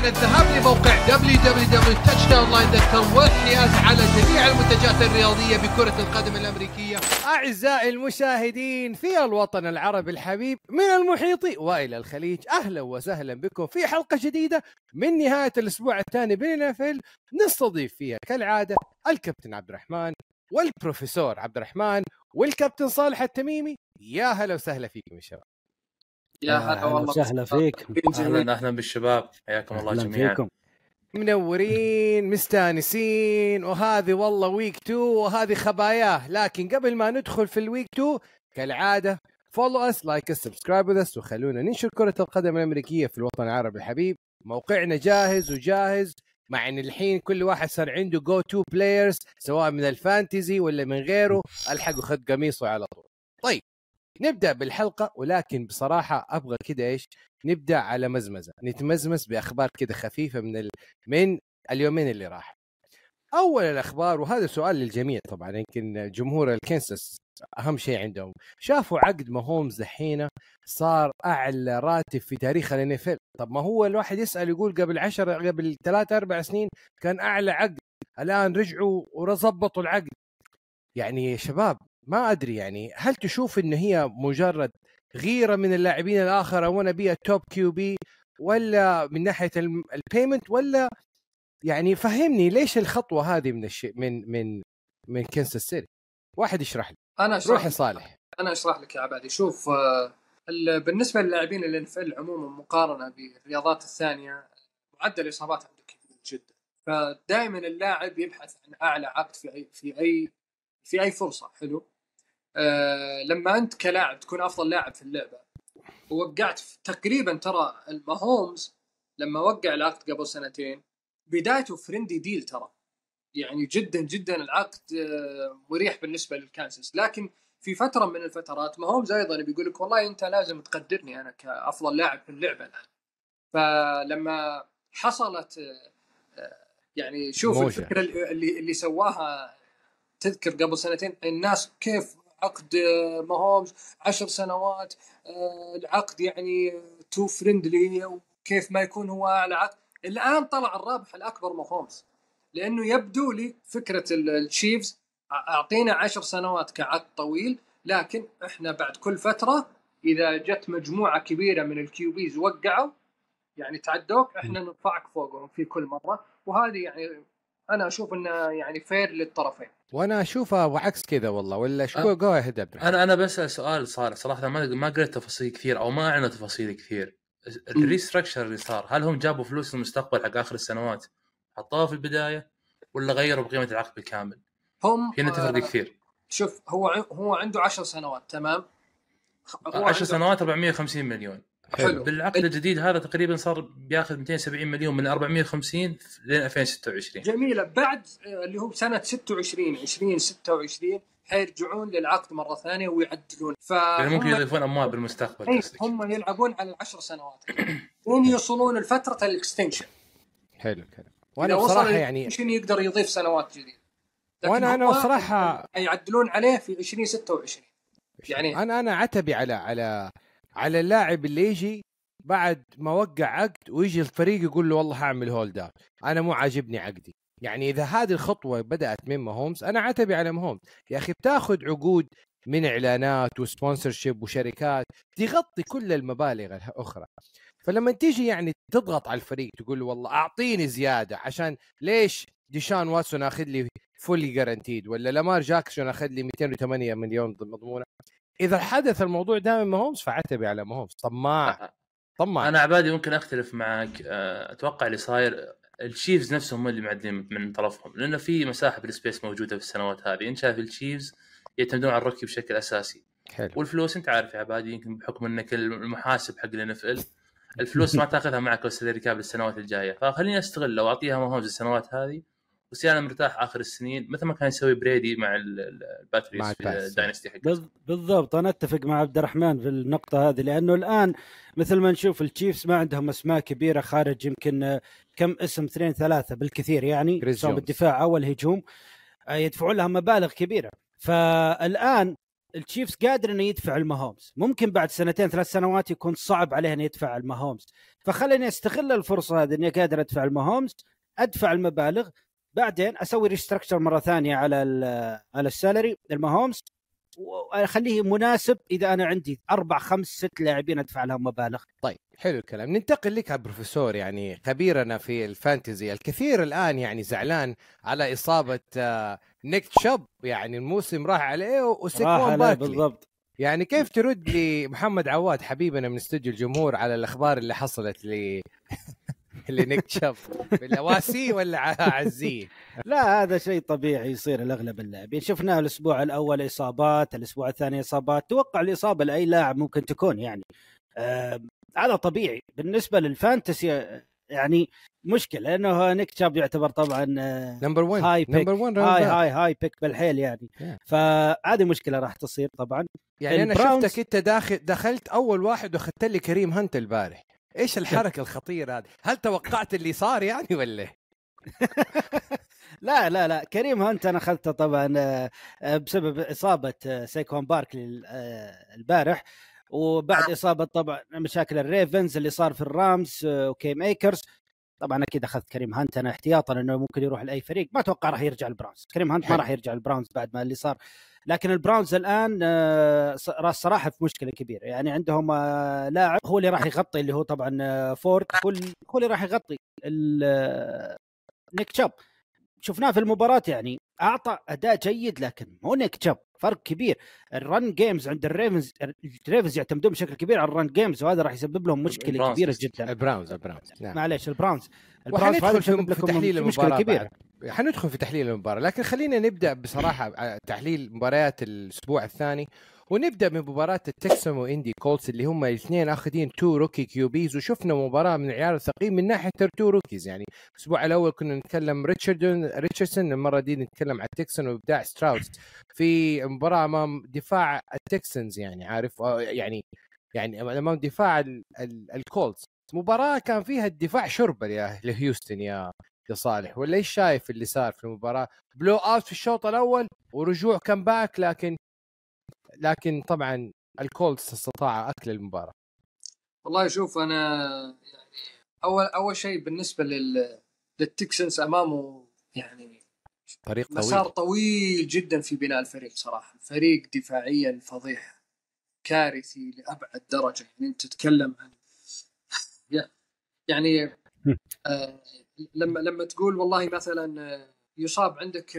على الذهاب لموقع www.touchdownline.com والحياز على جميع المنتجات الرياضية بكرة القدم الأمريكية. أعزائي المشاهدين في الوطن العربي الحبيب من المحيط وإلى الخليج أهلا وسهلا بكم في حلقة جديدة من نهاية الأسبوع الثاني NFL نستضيف فيها كالعادة الكابتن عبد الرحمن والبروفيسور عبد الرحمن والكابتن صالح التميمي. يا هلا وسهلا فيكم يا شباب. يا هلا والله وسهلا فيك. أهلا أهلا بالشباب. حياكم الله جميعا. فيكم. منورين مستانسين وهذه والله ويك 2 وهذه خباياه. لكن قبل ما ندخل في ال week 2 كالعادة follow us like us subscribe us وخلونا ننشر كرة القدم الأمريكية في الوطن العربي. الحبيب موقعنا جاهز وجاهز مع إن الحين كل واحد صار عنده جو two players سواء من ال fantasy ولا من غيره ألحقوا خد قميصه على طول. طيب نبدأ بالحلقة ولكن بصراحة أبغى كده إيش نبدأ على مزمزة نتمزمز بأخبار كده خفيفة من ال... من اليومين اللي راح. أول الأخبار وهذا سؤال للجميع طبعا يمكن جمهور الكنساس أهم شيء عندهم. شافوا عقد ماهومز دحين صار أعلى راتب في تاريخ الان طب ما هو الواحد يسأل يقول قبل 10 قبل 3 4 سنين كان أعلى عقد الآن رجعوا وظبطوا العقد. يعني يا شباب ما أدري يعني هل تشوف إن هي مجرد غيرة من اللاعبين الآخر أو أنا be top QB ولا من ناحية ال payment ولا يعني فهمني ليش الخطوة هذه من الشيء من من من كنساس سيتي واحد يشرح لي. أنا أشرح روح صالح. أنا أشرح لك يا عبادي. شوف آه، ال- بالنسبة للاعبين اللي NFL عموما مقارنة بالرياضات الثانية معدل الإصابات عنده كبير جدا. فدائما اللاعب يبحث عن أعلى عقد في أي في أي في أي فرصة. حلو؟ آه لما أنت كلاعب تكون أفضل لاعب في اللعبة ووقعت في تقريبا ترى الماهومز لما وقع العقد قبل سنتين بدايته friendly deal ترى. يعني جدا جدا العقد آه، مريح بالنسبة للكانساس. لكن في فترة من الفترات ماهومز أيضا بيقول لك والله أنت لازم تقدرني أنا كأفضل لاعب في اللعبة الآن. فلما حصلت آه، يعني شوف. الفكرة اللي, اللي سواها تذكر قبل سنتين الناس كيف عقد آه، ماهومز عشر سنوات آه، العقد يعني too friendly وكيف ما يكون هو اعلى عقد. الآن طلع الرابح الأكبر ماهومز لأنه يبدو لي فكرة ال- التشيفز أعطينا عشر سنوات كعقد طويل لكن إحنا بعد كل فترة إذا جت مجموعة كبيرة من ال QBs وقعوا يعني تعدوك إحنا نرفعك فوقهم في كل مرة. وهذه يعني أنا أشوف إنه يعني fair للطرفين. وأنا اشوفها عكس كذا والله ولا شو أه. جو الرحمن. أنا أنا بسال سؤال صار صراحة ما ما قريت تفاصيل كثير أو ما اعلنوا تفاصيل كثير. ال restructure اللي صار هل هم جابوا فلوس المستقبل حق آخر السنوات حطوها في البداية ولا غيروا بقيمة العقد بالكامل؟ هم هنا تفرق آه، كثير. شوف هو هو عنده عشر سنوات تمام؟ هو 10 عنده- سنوات 450 مليون. حلو. بالعقد الجديد هذا تقريبا صار بياخذ 270 مليون من 450 لين 2026 جميلة. بعد آه، اللي هو سنة 26 20 26 حيرجعون للعقد مرة ثانية ويعدلون. ف يعني ممكن يضيفون أموال بالمستقبل إيه، هم يلعبون على العشر سنوات. لين يوصلون لفترة الإكستنشن. حلو الكلام. وأنا بصراحة يعني يقدر يضيف سنوات جديدة. وأنا أنا بصراحه حيعدلون عليه في 2026 يعني أنا أنا عتبي على على على اللاعب اللي يجي بعد ما وقع عقد ويجي الفريق يقول له والله هعمل hold out أنا مو عاجبني عقدي. يعني إذا هذه الخطوة بدأت من ماهومز أنا عتبي على ماهومز. يا أخي بتاخذ عقود من إعلانات و sponsorship وشركات تغطي كل المبالغ الأخرى. فلما تيجي يعني تضغط على الفريق تقول له والله أعطيني زيادة عشان ليش ديشون واتسون أخذ لي fully guaranteed ولا لامار جاكسون أخذ لي 208 مليون مضمونه؟ إذا حدث الموضوع ده من ماهومز فعتبي على ماهومز طماع طماع أنا عبادي ممكن أختلف معك آه، أتوقع اللي صاير التشيفز نفسهم هم اللي معدلين من طرفهم لأنه في مساحه بال space موجودة في السنوات هذه. انت شايف التشيفز يعتمدون على ال rookie بشكل أساسي. حلو. والفلوس أنت عارف يا عبادي يمكن بحكم إنك المحاسب حق ال NFL الفلوس ما تأخذها معك وال salary cap للسنوات الجاية. فخليني أستغل لو أعطيها مهومز السنوات هذه وصير أنا مرتاح آخر السنين مثل ما كان يسوي بريدي مع ال- ال- مع الباتريوتس في. ال dynasty حقته. بال- بالضبط. أنا أتفق مع عبد الرحمن في النقطة هذه لأنه الآن مثل ما نشوف التشيفز ما عندهم أسماء كبيرة خارج يمكن كم اسم اثنين ثلاثة بالكثير يعني سواء. بالدفاع أو الهجوم آه، يدفعون لها مبالغ كبيرة. فالآن التشيفز قادر إنه يدفع المهومز ممكن بعد سنتين ثلاث سنوات يكون صعب عليه إنه يدفع المهومز فخليني أستغل الفرصة هذه إني قادر أدفع المهومز أدفع المبالغ بعدين أسوي restructure مرة ثانية على على ال salary المهومز وأخليه مناسب إذا أنا عندي أربع خمس ست لاعبين أدفع لهم مبالغ. طيب حلو الكلام. ننتقل لك يا بروفيسور يعني خبيرنا في ال fantasy. الكثير الآن يعني زعلان على إصابة آه، نيك شوب يعني الموسم راح عليه وسيكوان باركلي بالضبط. يعني كيف ترد لمحمد عواد حبيبنا من استوديو الجمهور على الأخبار اللي حصلت ل لنيك شوب بالواسي ولا عزيه؟ لا هذا شيء طبيعي يصير لأغلب اللاعبين. شفناه الأسبوع الأول إصابات الأسبوع الثاني إصابات. توقع الإصابة لأي لاعب ممكن تكون يعني. آه هذا طبيعي. بالنسبة للفانتسي يعني مشكلة لأنه نيك شاب يعتبر طبعا نمبر 1 هاي بيك. نمبر 1 هاي هاي هاي بيك بالحيل يعني. Yeah. فهذه مشكلة راح تصير طبعا. يعني أنا شفتك أنت داخل دخلت أول واحد وأخذت لي كريم هانت البارح. إيش الحركة الخطيرة هذه؟ هل توقعت اللي صار يعني ولا؟ لا لا لا كريم هانت أنا أخذته طبعا آه، بسبب إصابة آه، سيكوان باركلي آه، البارح وبعد إصابة طبعا مشاكل الريفنز اللي صار في الرامز آه، وكام ايكرز طبعا أكيد أخذت كريم هانت. أنا احتياطا إنه ممكن يروح لأي فريق. ما أتوقع راح يرجع البراونز كريم هانت ما. راح يرجع البراونز بعد ما اللي صار. لكن البراونز الآن آه، ص- صراحة في مشكلة كبيرة. يعني عندهم آه، لاعب هو اللي راح يغطي اللي هو طبعا آه، فورد. هو اللي- راح يغطي نيك تشاب. شفناه في المباراة يعني أعطى أداء جيد لكن مو نيك تشاب. فرق كبير. ال run games عند الريفنز الريفنز يعتمدون بشكل كبير على ال run games وهذا راح يسبب لهم مشكلة البراونز كبيرة قصدك. جدا. البراونز البراونز نعم. معليش البراونز البراونز هذا يسبب في, لكم تحليل كبيرة. بعد. حندخل في تحليل المباراة لكن خلينا نبدأ بصراحة ع- تحليل مباريات الأسبوع الثاني. ونبدأ بمباراه التكسنز واندي كولتس اللي هم الاثنين آخذين two rookie QBs وشفنا مباراة من العيار الثقيل من ناحية two rookies يعني الأسبوع الأول كنا نتكلم ريتشاردون ريتشاردسون المرة دي نتكلم عن التكسنز وإبداع ستراود في مباراة أمام دفاع التكسنز يعني عارف؟ آه، يعني يعني أمام دفاع ال- ال- الكولتس مباراة كان فيها الدفاع شربه يا لهيوستن يا يا صالح. ولا إيش شايف اللي صار في المباراة؟ blowout في الشوط الأول ورجوع comeback لكن لكن طبعا الكولتس استطاع أكل المباراة. والله شوف أنا يعني أول أول شيء بالنسبة لل للتكسنز أمامه يعني طريق مسار طويل طويل جدا في بناء الفريق صراحة. الفريق دفاعيا فضيح كارثي لأبعد درجة. يعني أنت تتكلم عن يعني آه لما لما تقول والله مثلا يصاب عندك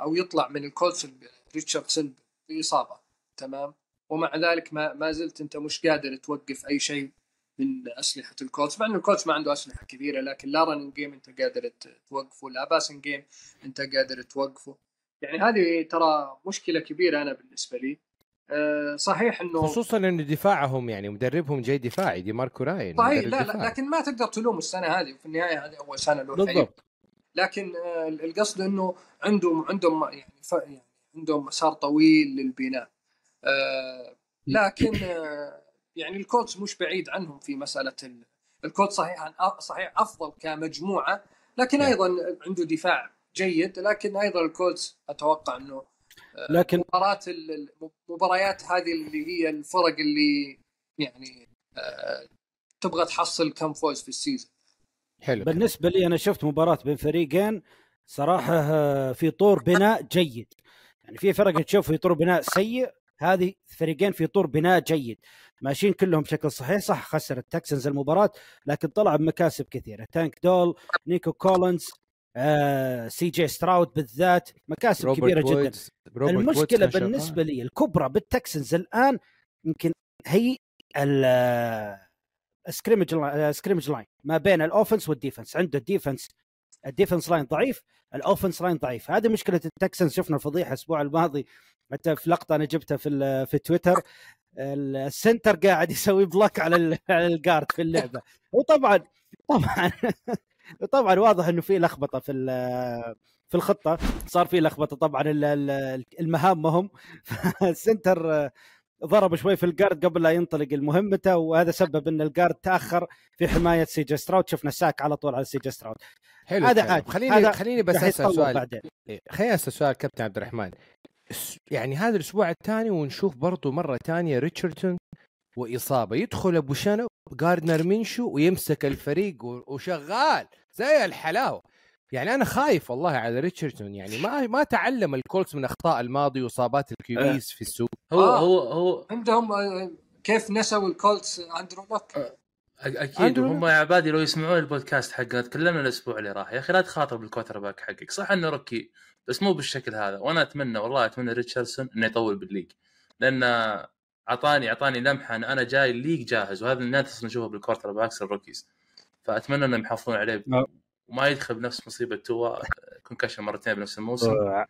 أو يطلع من الكولتس ريتشاردسون بإصابة. تمام؟ ومع ذلك ما ما زلت أنت مش قادر توقف أي شيء من أسلحة الكولتس مع إن الكولتس ما عنده أسلحة كبيرة لكن لا running game أنت قادر توقفه لا passing game أنت قادر توقفه. يعني هذه ترى مشكلة كبيرة أنا بالنسبة لي. أه صحيح إنه خصوصا انه دفاعهم يعني مدربهم جاي دفاعي ديميكو راينز صحيح لا. لا لكن ما تقدر تلوم السنة هذه وفي النهاية هذه أول سنة له. بالضبط. لكن آه، القصد إنه عندهم عندهم يعني, يعني عندهم مسار طويل للبناء. آه، لكن آه، يعني الكولتس مش بعيد عنهم في مسألة ال- الكولتس صحيح صحيح أفضل كمجموعة لكن نعم. أيضا عنده دفاع جيد لكن أيضا الكولتس أتوقع إنه لكن مباراة ال- المباريات هذه اللي هي الفرق اللي يعني آه، تبغى تحصل كم فوز في ال season. حلو. بالنسبة لي أنا شفت مباراة بين فريقين صراحة آه، في طور بناء جيد. يعني في فرق تشوف في طور بناء سيء هذه فريقين في طور بناء جيد. ماشيين كلهم بشكل صحيح. صح خسر التكسنز المباراة لكن طلع بمكاسب كثيرة. تانك ديل نيكو كولينز آه، سي جي ستراود بالذات مكاسب كبيرة جدا. المشكلة. بالنسبة لي الكبرى بالتكسنز الآن يمكن هي ال scrimmage scrimmage line ما بين ال offense وال defense عنده ال defense ال defense line ضعيف ال offense line ضعيف. هذه مشكلة التكسنز. شفنا الفضيحة الأسبوع الماضي حتى في لقطة أنا جبتها في في تويتر ال center قاعد يسوي block على على ال guard في اللعبة. وطبعا طبعا طبعا واضح إنه في لخبطة في في الخطة. صار في لخبطة طبعا ال- ال- المهام مهم ال center آه، ضرب شوي في ال guard قبل لا ينطلق لمهمته وهذا سبب إن ال guard تأخر في حماية سي جي ستراود شفنا sack على طول على سي جي ستراود حلو هذا. عادي. خليني هذا خليني بس أسأل سؤال. بعدين. إيه، خليني أسأل سؤال كابتن عبد الرحمن. يعني هذا الأسبوع الثاني ونشوف برضو مرة ثانية ريتشاردسون وإصابة. يدخل أبو شنب جاردنر منشو ويمسك الفريق وشغال زي الحلاوة. يعني أنا خايف والله على ريتشاردسون. يعني ما ما تعلم الكولتس من أخطاء الماضي وإصابات ال QBs في السوق. هو آه. هو هو عندهم آه، كيف نسوا الكولتس؟ أندرو لاك؟ أ- أكيد. هم يا عبادي لو يسمعون البودكاست حقنا تكلمنا الأسبوع اللي راح. يا أخي لا تخاطر بال quarterback حقك. صح أنه rookie بس مو بالشكل هذا. وأنا أتمنى والله أتمنى ريتشاردسون إنه يطول بال league. لأن اعطاني أعطاني لمحة إن أنا جاي ال league جاهز وهذا اللي نشوفه بال quarterbacks ال rookies. فأتمنى إنهم يحافظون عليه نعم. وما يدخل بنفس مصيبة توا concussion مرتين بنفس الموسم. اسمع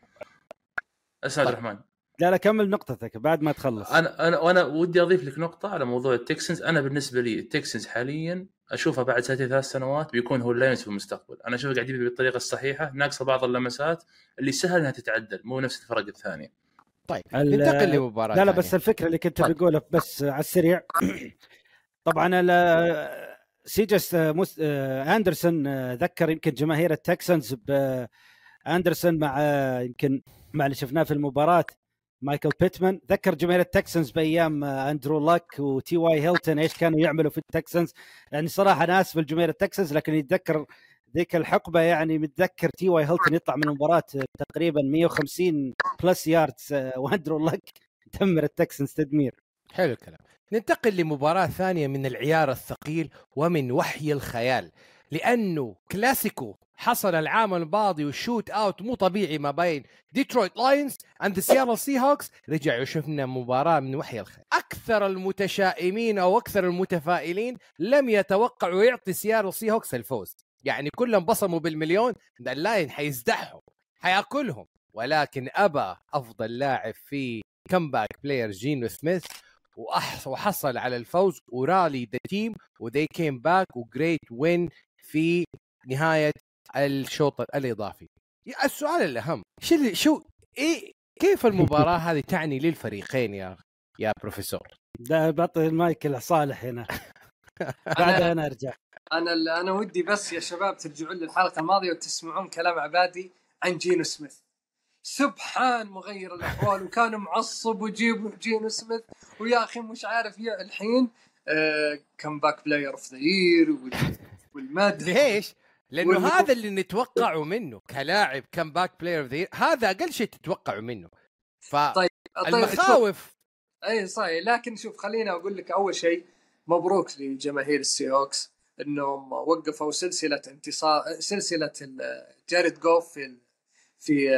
عبد طيب. الرحمن. لا لا كمل نقطتك بعد ما تخلص. أنا أنا وأنا ودي أضيف لك نقطة على موضوع التكسنز. أنا بالنسبة لي التكسنز حاليا أشوفها بعد سنتين ثلاث سنوات بيكون هو اللاينز في المستقبل أنا اشوفه قاعد يبني بالطريقة الصحيحة ناقصة بعض اللمسات اللي سهل إنها تتعدل مو نفس الفرق الثانية طيب ننتقل لمباراة لا لا. بس الفكرة اللي كنت طيب. بقوله بس على السريع طبعا سيجس مس... أندرسون ذكر يمكن جماهير التكسنز باندرسون مع يمكن مع اللي شفناه في المباراة مايكل بيتمان. ذكر جماهير التكسنز بأيام أندرو لاك وتي واي هيلتون إيش كانوا يعملوا في التكسنز. يعني صراحة أنا اسف لجماهير التكسنز لكن يتذكر ذيك الحقبة يعني متذكر تي واي هيلتون يطلع من المباراة تقريبا 150 plus yards وأندرو لاك دمر التكسنز تدمير. حلو الكلام. ننتقل لمباراة ثانية من العيار الثقيل ومن وحي الخيال. لأنه كلاسيكو حصل العام الماضي وال shootout مو طبيعي ما بين ديترويت لاينز and سياتل سي هوكس رجع وشفنا مباراة من وحي الخيال أكثر المتشائمين أو أكثر المتفائلين لم يتوقعوا يعطي سياتل سي هوكس الفوز. يعني كلهم بصموا بالمليون. اللاين حيزدحهم حيأكلهم. ولكن أبى أفضل لاعب في comeback player جينو سميث وحصل على الفوز. و rally the team و they came back و great win في نهاية الشوط الإضافي. السؤال الأهم شو اللي- شو إيه كيف المباراة هذه تعني للفريقين يا يا بروفيسور؟ ده بعطي المايك لصالح هنا. بعدها أنا أرجع. أنا أنا ودي بس يا شباب ترجعون للحلقه الماضية وتسمعون كلام عبادي عن جينو سميث. سبحان مغير الأحوال وكان معصب وجيبوا جينو سميث. ويا أخي مش عارف يا الحين آه comeback player of the year والمدح ليش؟ لأنه والمفروض- هذا اللي نتوقعه منه كلاعب comeback player of the هذا أقل شيء تتوقعه منه. طيب، فالمخاوف اي صحيح. لكن شوف خليني أقول لك أول شيء مبروك لجماهير ال Seahawks إنهم وقفوا سلسلة انتصار سلسلة جاريد جوف في في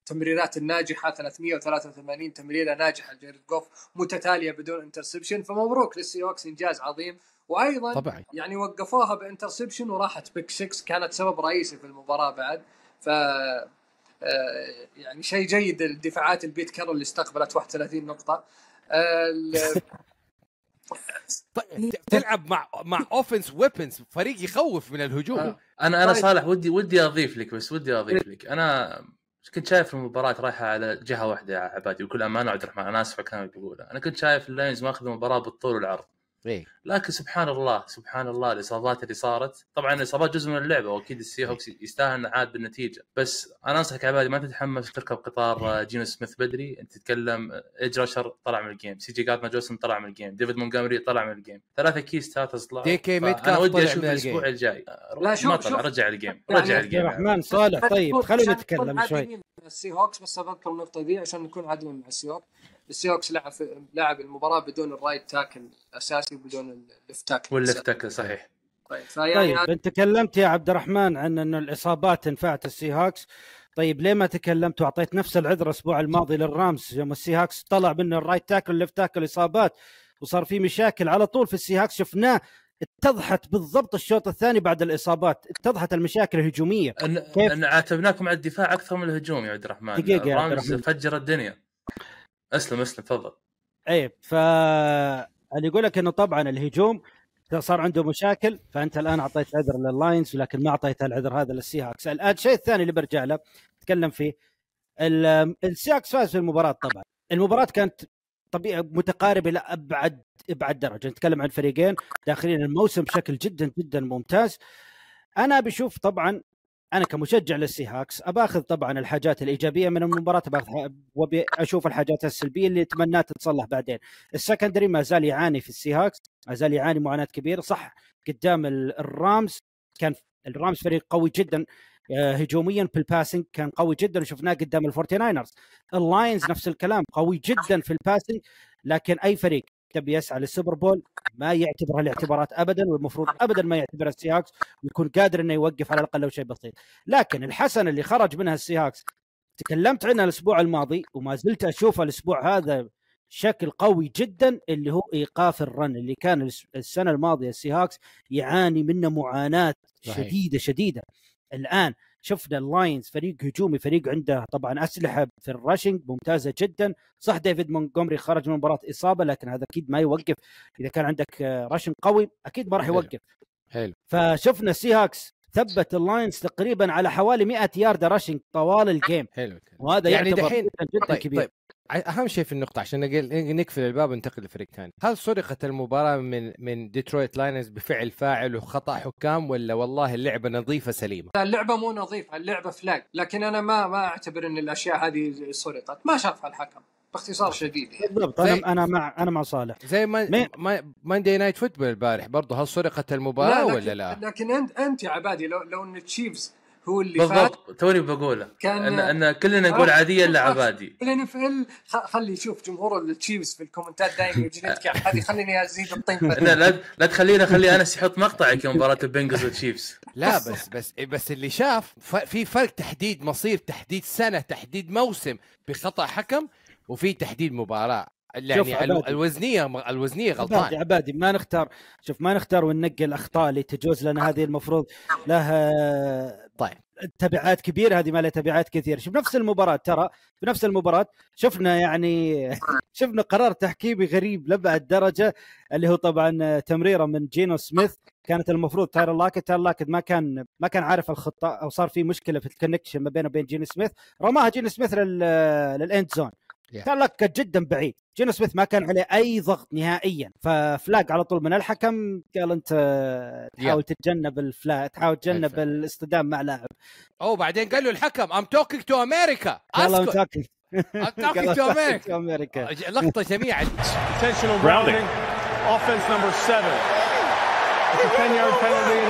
التمريرات الناجحة 383 تمريرة ناجحة لجاريد جوف متتالية بدون interception فمبروك لل Seahawks إنجاز عظيم. وأيضا طبعا يعني وقفوها ب interception وراحت pick 6 كانت سبب رئيسي في المباراة بعد. ف آه، يعني شيء جيد الدفاعات البيت كارل اللي استقبلت 31 نقطة. آه، طيب تلعب مع مع اوفنس ويبنز فريق يخوف من الهجوم. أنا أنا طيب. صالح ودي ودي أضيف لك بس ودي أضيف لك. أنا كنت شايف المباراة رايحة على جهة واحدة يا عبادي وكل أمانة عبد الرحمن أنا اسف على الكلام اللي بقوله أنا كنت شايف اللاينز ماخذ المباراة بالطول والعرض. إيه. لكن سبحان الله سبحان الله الإصابات اللي صارت. طبعا الإصابات جزء من اللعبة وأكيد السي هوكس يستاهل إنه عاد بالنتيجة. بس أنا أنصحك عبادي ما تتحمس تركب قطار آه، جينو سميث بدري. أنت تتكلم آه، ايج راشر طلع من الجيم سي جي جارتنا جوسن طلع من الجيم ديفيد مونجامري طلع من الجيم. ثلاثة كيس ثلاثة طلعوا دي كي ميت أنا ودي أشوف الأسبوع ال game. الجاي. لا، شوف- ما طلع شوف. رجع ال game يعني رجع عبد ال game الرحمن صالح طيب خلونا نكون نتكلم شوي. ال Seahawks بس أذكر النقطه دي عشان نكون عادلين مع ال Seahawks ال Seahawks لعب لعب المباراة بدون ال right tackle الاساسي وبدون ال left tackle الأساسي. افتكر صحيح. طيب فيعني طيب أنت تكلمت يا عبد الرحمن عن انه الإصابات تنفعت ال Seahawks طيب ليه ما تكلمت وأعطيت نفس العذر الأسبوع الماضي لل Rams؟ يوم ال Seahawks طلع منه ال right tackle وال left tackle إصابات وصار في مشاكل على طول في ال Seahawks شفناه اتضحت بالضبط الشوط الثاني بعد الإصابات اتضحت المشاكل الهجومية. ان كيف؟ أن عاتبناكم على الدفاع أكثر من الهجوم يا عبد الرحمن. دقيقة يا عبد الرحمن. فجر الدنيا. أسلم أسلم تفضل. إيه ف اللي يقول لك إنه طبعا الهجوم صار عنده مشاكل فأنت الآن أعطيت عذر لل Lions لكن ما أعطيت العذر هذا لل Seahawks الآن الشيء الثاني اللي برجع له أتكلم فيه. ال- ال Seahawks فاز في المباراة طبعا. المباراة كانت طبيعي متقاربة إلى أبعد أبعد درجة. نتكلم عن فريقين داخلين الموسم بشكل جدا جدا ممتاز. أنا بشوف طبعا أنا كمشجع لل Seahawks أباخذ طبعا الحاجات الإيجابية من المباراة باخذ وأبي أشوف الحاجات السلبية اللي اتمناها تتصلح بعدين. ال secondary ما زال يعاني في ال Seahawks ما زال يعاني معاناة كبيرة. صح قدام ال- ال Rams كان ال Rams فريق قوي جدا آه، هجوميا بال passing كان قوي جدا وشفناه قدام ال Forty Niners ال Lions نفس الكلام قوي جدا في ال passing لكن أي فريق تبي يسعى لل Super Bowl ما يعتبرها الاعتبارات ابدا والمفروض ابدا ما يعتبرها ال Seahawks ويكون قادر إنه يوقف على الأقل لو شيء بسيط لكن الحسنه اللي خرج منها ال Seahawks تكلمت عنها الأسبوع الماضي وما زلت اشوفها الأسبوع هذا شكل قوي جدا اللي هو إيقاف ال run اللي كان الس- السنة الماضية ال Seahawks يعاني منه معاناة. شديدة شديدة الآن شفنا ال Lions فريق هجومي فريق عنده طبعا أسلحة في ال rushing ممتازة جدا. صح ديفيد مونتجمري خرج من مباراة إصابة لكن هذا أكيد ما يوقف. إذا كان عندك rushing قوي أكيد ما راح. يوقف. حلو. فشفنا ال Seahawks ثبت ال Lions تقريبا على حوالي 100 يارده rushing طوال ال game حلو وهذا يعني دحين- جدا جدا طيب كبير. طيب. أهم شيء في النقطة عشان نقفل الباب وننتقل لفريق ثاني. هل سرقت المباراة من من ديترويت Lions بفعل فاعل وخطأ حكام ولا والله اللعبة نظيفة سليمة؟ لا اللعبة مو نظيفة اللعبة flag لكن أنا ما ما أعتبر إن الأشياء هذه سرقت. ما شافها الحكم باختصار شديد يعني. بالضبط زي- أنا أنا مع أنا مع صالح. زي ما ما Monday Night Football البارح برضه هل سرقت المباراة لكن ولا لا؟ لكن أنت أنت يا عبادي لو لو إن ال Chiefs هو اللي فات. بالضبط. توني بقوله. كان- ان, إن كلنا نقول عادية إلا عبادي. ال NFL خلي يشوف جمهور ال Chiefs في الكومنتات دائما يجي يتكع هذه خليني أزيد الطين لا لا تخلينا خلي أنس يحط مقطعك يوم مباراة البنجلز والتشيفز. لا بس بس بس اللي شاف ف- في فرق تحديد مصير تحديد سنة تحديد موسم بخطأ حكم وفي تحديد مباراة. يعني الو- عبادي. الوزنية الوزنية عبادي غلطان. عبادي ما نختار. شوف ما نختار وننقي الأخطاء اللي تجوز لنا هذه المفروض لها طيب. تبعات كبيرة هذه ما لها تبعات كثيرة. شوف نفس المباراة ترى في نفس المباراة شفنا يعني شفنا قرار تحكيمي غريب لبعد درجة اللي هو طبعا تمريرة من جينو سميث. كانت المفروض تايلر لاكت تايلر لاكت ما كان ما كان عارف الخطه أو صار في مشكلة في ال connection ما بينه وبين جينو سميث. رماها جينو سميث لل لل end zone Yeah. لاكت كانت جدا بعيد جينو سميث ما كان عليه أي ضغط نهائيا ف flag على طول من الحكم قال أنت تحاول تتجنب الفلا تحاول تتجنب. الاصطدام مع لاعب أو بعدين قال له الحكم I'm talking to America أسكت talking to America. أمريكا لقطة grounding. Offense number seven. It's a 10 yard penalty.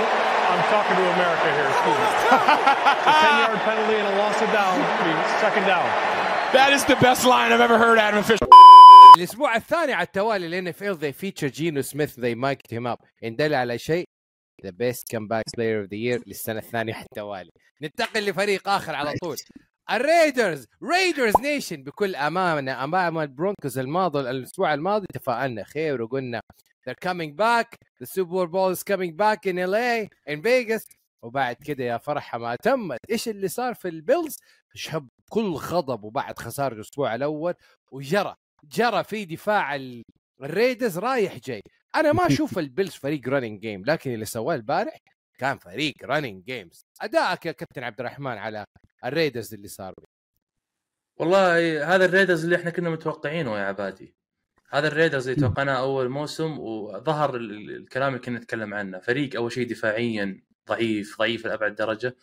I'm talking to America here, excuse me. It's a 10 yard penalty and a loss of down. I mean, second down. That is the best line I've ever heard out of official. الأسبوع الثاني على التوالي الان اف ال they feature جينو سميث they mic'd him up. ان دل على شيء. The best comeback player of the year للسنة الثانية على التوالي. ننتقل لفريق آخر على طول. ال Raiders Raiders Nation بكل أمانة أمام ال Broncos الماضي الأسبوع الماضي. تفائلنا خير وقلنا they're coming back. The Super Bowl is coming back in LA in Vegas. وبعد كده يا فرحة ما تمت. إيش اللي صار في ال Bills؟ شب كل غضب وبعد خسارة الأسبوع الأول وجرى جرى في دفاع ال- ال Raiders رايح جاي. أنا ما أشوف ال Bills فريق running game لكن اللي سواه البارح كان فريق running game إيش رأيك يا كابتن عبد الرحمن على ال Raiders اللي صار والله هذا ال Raiders اللي إحنا كنا متوقعينه يا عبادي. هذا ال Raiders اللي توقعناه أول موسم وظهر ال- ال- الكلام اللي كنا نتكلم عنه. فريق أول شيء دفاعيا ضعيف ضعيف لأبعد درجة.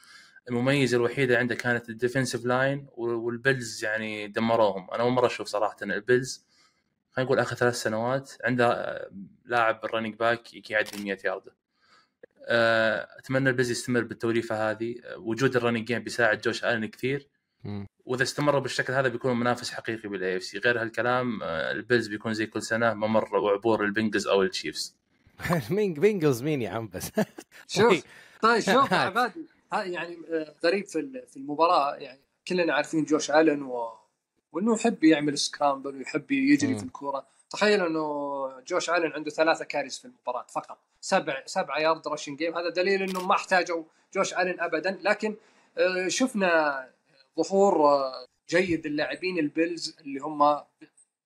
المميزه الوحيده عنده كانت ال defensive line وال Bills يعني دمروهم. أنا أول مرة أشوف صراحة إن ال Bills. خلينا نقول آخر ثلاث سنوات عنده آه، لاعب ال running back يعدي 100 يارده أتمنى البيلز يستمر بالتوليفة هذه. آه، وجود ال running game بيساعد جوش آلن كثير. وإذا استمروا بالشكل هذا بيكونوا منافس حقيقي بال AFC غير هالكلام آه، البيلز بيكون زي كل سنة ممر وعبور البنجلز أو التشيفز مين بينجلز مين يا عم بس؟ شوف طيب شوف يا عبادي. ها يعني آه، غريب في في المباراة يعني كلنا عارفين جوش ألن و... وإنه يحب يعمل scramble ويحب يجري مم. في الكورة تخيل إنه جوش ألن عنده ثلاثة carries في المباراة فقط سبع سبعة yard rushing game هذا دليل إنه ما احتاجوا جوش ألن ابدا لكن آه، شفنا ظهور آه، جيد اللاعبين البيلز اللي هم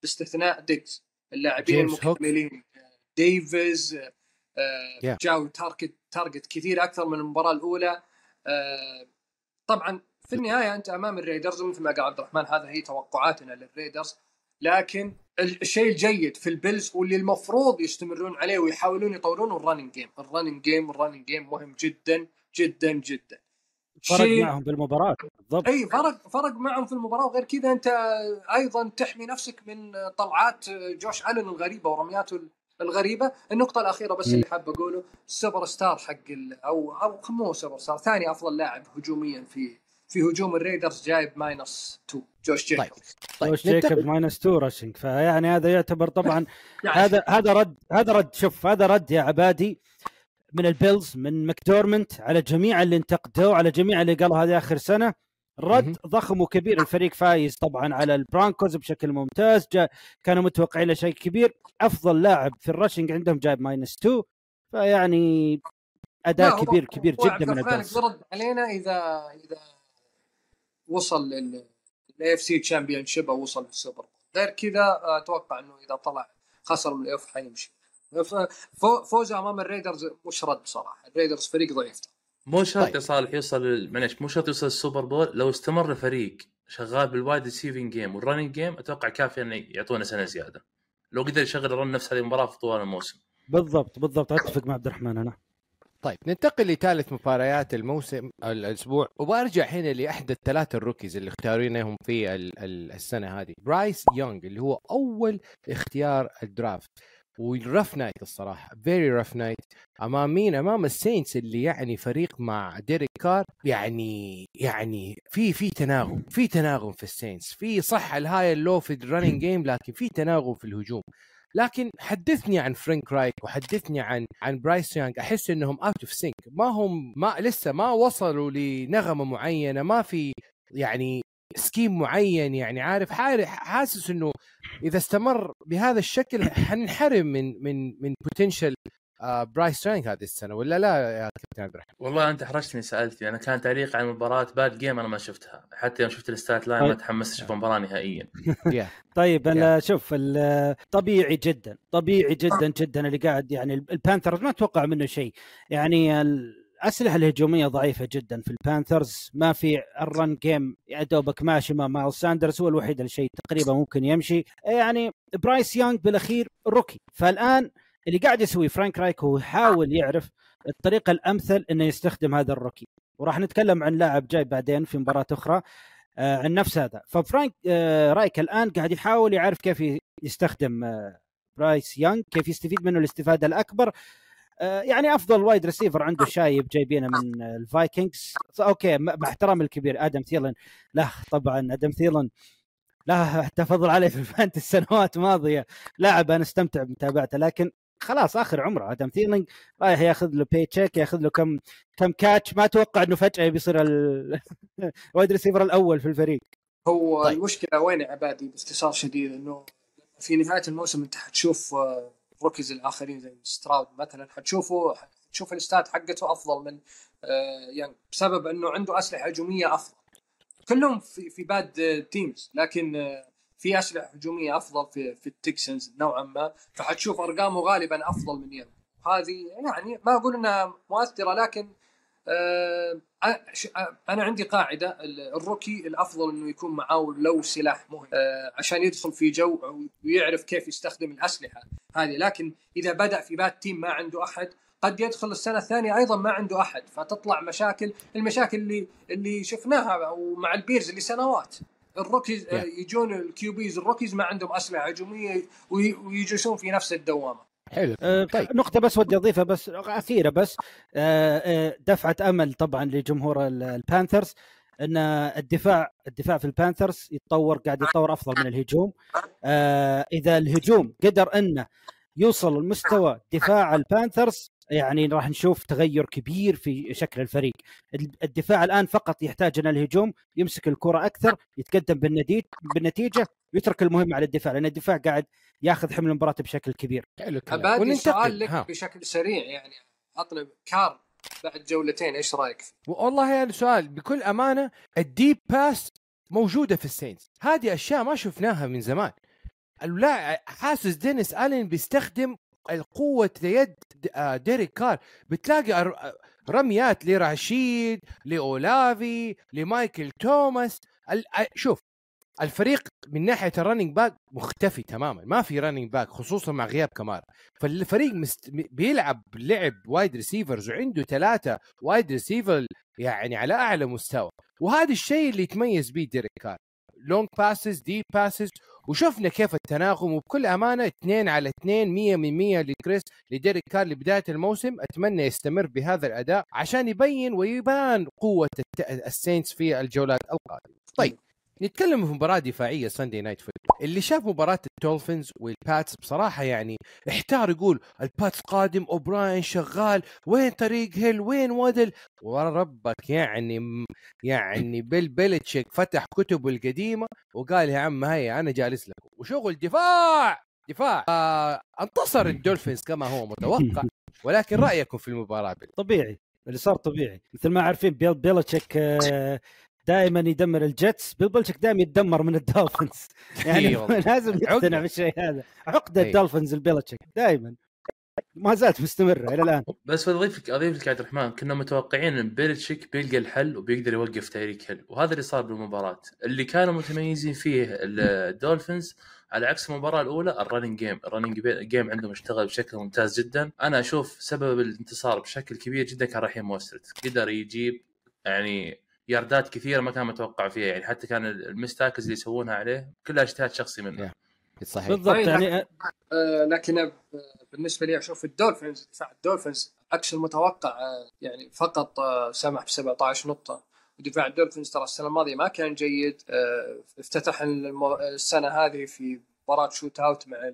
باستثناء ديجز اللاعبين. المكملين ديفيز Yeah. جاو target target كثير أكثر من المباراة الأولى طبعا في النهاية أنت أمام الريدرز ومثل ما قال عبد الرحمن هذا هي توقعاتنا للريدرز. لكن ال- الشيء الجيد في البيلز واللي المفروض يستمرون عليه ويحاولون يطورون ال running game ال running game ال running game مهم جدا جدا جدا. فرق شيء- معهم بالمباراه بالضبط. إي فرق فرق معهم في المباراة. وغير كذا أنت أيضا تحمي نفسك من طلعات جوش ألن الغريبة ورمياته الغريبة النقطة الأخيرة بس. اللي حاب أقوله السوبر ستار حق ال أو أو مو سوبر ستار ثاني أفضل لاعب هجوميا في في هجوم الريدرز جايب minus 2 جوش طيب جيكوبز طيب جوش جيكوب minus 2 rushing فيعني هذا يعتبر طبعا هذا هذا رد هذا رد شوف هذا رد يا عبادي من البيلز من ماكديرموت على جميع اللي انتقدوه على جميع اللي قالوا هذه آخر سنة. رد ضخم وكبير. الفريق فايز طبعا على البرانكوز بشكل ممتاز جاء كانوا متوقعين له شيء كبير. أفضل لاعب في ال rushing عندهم جايب minus 2 فيعني أداء هو- كبير كبير جدا من البيلز بيرد علينا اذا إذا وصل لل AFC championship أو وصل للسوبر. غير كذا أتوقع إنه إذا طلع خسر من الاي اوف حيمشي فوزه أمام الريدرز مش رد صراحة الريدرز فريق ضعيف. مو شرط طيب. يا صالح يوصل معليش مو شرط يوصل ال Super Bowl لو استمر الفريق شغال بال wide receiving game وال running game أتوقع كافي إنه يعطونا سنة زيادة. لو قدر يشغل ال run نفس هذه المباراة في طوال الموسم. بالضبط بالضبط. أتفق مع عبد الرحمن أنا. طيب ننتقل لثالث مباريات الموسم الأسبوع. وبرجع هنا لاحدى الثلاثة ال rookies اللي اختارينهم في ال- ال- السنة هذه برايس يونغ اللي هو أول اختيار ال draft. وال rough night الصراحة very rough night أمام مين؟ أمام السينتس اللي يعني فريق مع ديريك كار يعني يعني في في تناغم في تناغم في السينتس في صح ال high ال low في ال running game لكن في تناغم في الهجوم. لكن حدثني عن فرانك رايك وحدثني عن عن برايس يانج أحس إنهم out of sync ما هم ما لسه ما وصلوا لنغمة معينة ما في يعني scheme معين يعني عارف حاسس إنه إذا استمر بهذا الشكل حننحرم من من من potential برايس يانج هذه السنة ولا لا يا كابتن عبد الرحمن؟ والله أنت حرجتني سالتني أنا كان تعليق عن المباراة bad game أنا ما شفتها حتى يوم شفت ال stat line ما طيب. تحمست أشوف المباراه نهائيا يا طيب أنا شوف ال- طبيعي جدا طبيعي جدا جدا اللي قاعد يعني البانثرز ما أتوقع منه شيء يعني الاسلحه الهجومية ضعيفة جدا في البانثرز. ما في ال run game يا دوبك ماشي مع مايلز ساندرز هو الوحيد الشيء تقريبا ممكن يمشي. يعني برايس يونغ بالأخير rookie. فالآن اللي قاعد يسويه فرانك رايك هو يحاول يعرف الطريقة الأمثل إنه يستخدم هذا ال rookie. وراح نتكلم عن لاعب جاي بعدين في مباراة أخرى آه، عن نفس هذا. ففرانك آه، رايك الآن قاعد يحاول يعرف كيف يستخدم آه، برايس يونغ كيف يستفيد منه الاستفادة الأكبر. يعني أفضل wide receiver عنده شايب جايبينه من آه، الفايكنجز أوكي مع احترامي الكبير آدم ثيلن. لا طبعا آدم ثيلن. لا تفضل عليه في ال fantasy السنوات الماضية. لاعب أنا استمتع بمتابعته لكن خلاص آخر عمره. آدم ثيلن رايح ياخذ له paycheck ياخذ له كم كم catch ما أتوقع إنه فجأة بيصير ال- ال wide receiver الأول في الفريق. هو طيب. طيب. المشكلة وين يا عبادي؟ باختصار شديد إنه في نهاية الموسم أنت حتشوف آه، rookies الآخرين زي ستراود مثلا حتشوفوا حتشوف ال stats حقته أفضل من آه، يانج بسبب إنه عنده أسلحة هجومية أفضل. كلهم في في bad teams لكن آه، في أسلحة هجومية أفضل في في التكسنز نوعا ما. فحتشوف أرقامه غالبا أفضل من يانج هذه يعني ما أقول إنها مؤثرة لكن أنا عندي قاعدة ال- ال rookie الأفضل إنه يكون معاه لو سلاح مهم آه، عشان يدخل في جو ويعرف كيف يستخدم الأسلحة هذه. لكن إذا بدأ في bad team ما عنده أحد قد يدخل السنة الثانية أيضا ما عنده أحد فتطلع مشاكل المشاكل اللي اللي شفناها ومع البيرز اللي سنوات ال rookies آه، Yeah. يجون ال QBs ال rookies ما عندهم أسلحة هجومية وي- ويجلسون في نفس الدوامة. حلو. آه، طيب. نقطة بس ودي أضيفها بس أخيرة بس. آه، آه، دفعة أمل طبعا لجمهور ال- البانثرز أن الدفاع الدفاع في البانثرز يتطور قاعد يتطور أفضل من الهجوم. آه، إذا الهجوم قدر أنه يوصل لمستوى دفاع البانثرز يعني راح نشوف تغير كبير في شكل الفريق الدفاع الآن فقط يحتاج أن الهجوم يمسك الكرة أكثر يتقدم بالنتيجة بالنتيجة ويترك المهم على الدفاع لأن الدفاع قاعد ياخذ حمل المباراة بشكل كبير حلو. عبادي. سؤال لك ها. بشكل سريع يعني ديريك كار بعد جولتين إيش رأيك فيه؟ والله يعني سؤال بكل أمانة ال deep pass موجودة في السينتس هذه أشياء ما شفناها من زمان اللاعب حاسس دينيس ألين بيستخدم القوة يد آه، ديريك كار. بتلاقي أر- رميات لراشيد لأولافي لمايكل توماس. آه، شوف الفريق من ناحية ال running back مختفي تماما. ما في running back خصوصا مع غياب كمارا فالفريق مست... بيلعب لعب wide receivers وعنده ثلاثة wide receiver يعني على أعلى مستوى. وهذا الشيء اللي يتميز به ديريك كار. long passes deep passes وشفنا كيف التناغم وبكل أمانة اثنين على اثنين 100 من 100 لكريس لديريك كار لبدايه الموسم. أتمنى يستمر بهذا الأداء عشان يبين ويبان قوة السينتس في الجولات القادمة. طيب. نتكلم في مباراة دفاعية Sunday Night Football اللي شاف مباراة الدولفينز والباتس بصراحة يعني احتار يقول الباتس قادم أوبراين شغال وين تايريك هيل؟ وين ودل وربك يعني يعني بيل بيلتشيك فتح كتبه القديمة وقال يا عم هيا أنا جالس لكم وشغل دفاع دفاع. آه انتصر الدولفينز كما هو متوقع. ولكن رأيكم في المباراة بال- طبيعي اللي صار طبيعي. مثل ما عارفين بيل بيلتشيك دائما يدمر الجيتس بيل بيلتشيك دائما يتدمر من الدولفينز. يعني والله. لازم يقتنع. بالشيء هذا. عقدة إي. الدولفينز البيلتشيك دائما ما زالت مستمرة إلى الآن. بس اضيف لك اضيف لك عبد الرحمن كنا متوقعين إن بيلتشيك بيلقى الحل وبيقدر يوقف تايريك هيل وهذا اللي صار بالمباراة. اللي كانوا متميزين فيه الدولفينز على عكس المباراة الأولى ال running game ال running game عندهم اشتغل بشكل ممتاز جدا. أنا أشوف سبب الانتصار بشكل كبير جدا كان رحيم موسترت قدر يجيب يعني ياردات كثيرة ما كان متوقع فيها يعني حتى كان ال missed tackles اللي يسوونها عليه كلها اجتهاد شخصي منه. صحيح. بالضبط يعني آه، لكن آه، بالنسبة لي أشوف الدولفينز دفاع الدولفينز عكس المتوقع آه، يعني فقط آه، سمح ب 17 نقطة. ودفاع الدولفينز ترى السنة الماضية ما كان جيد آه، افتتح السنة هذه في مباراة shootout مع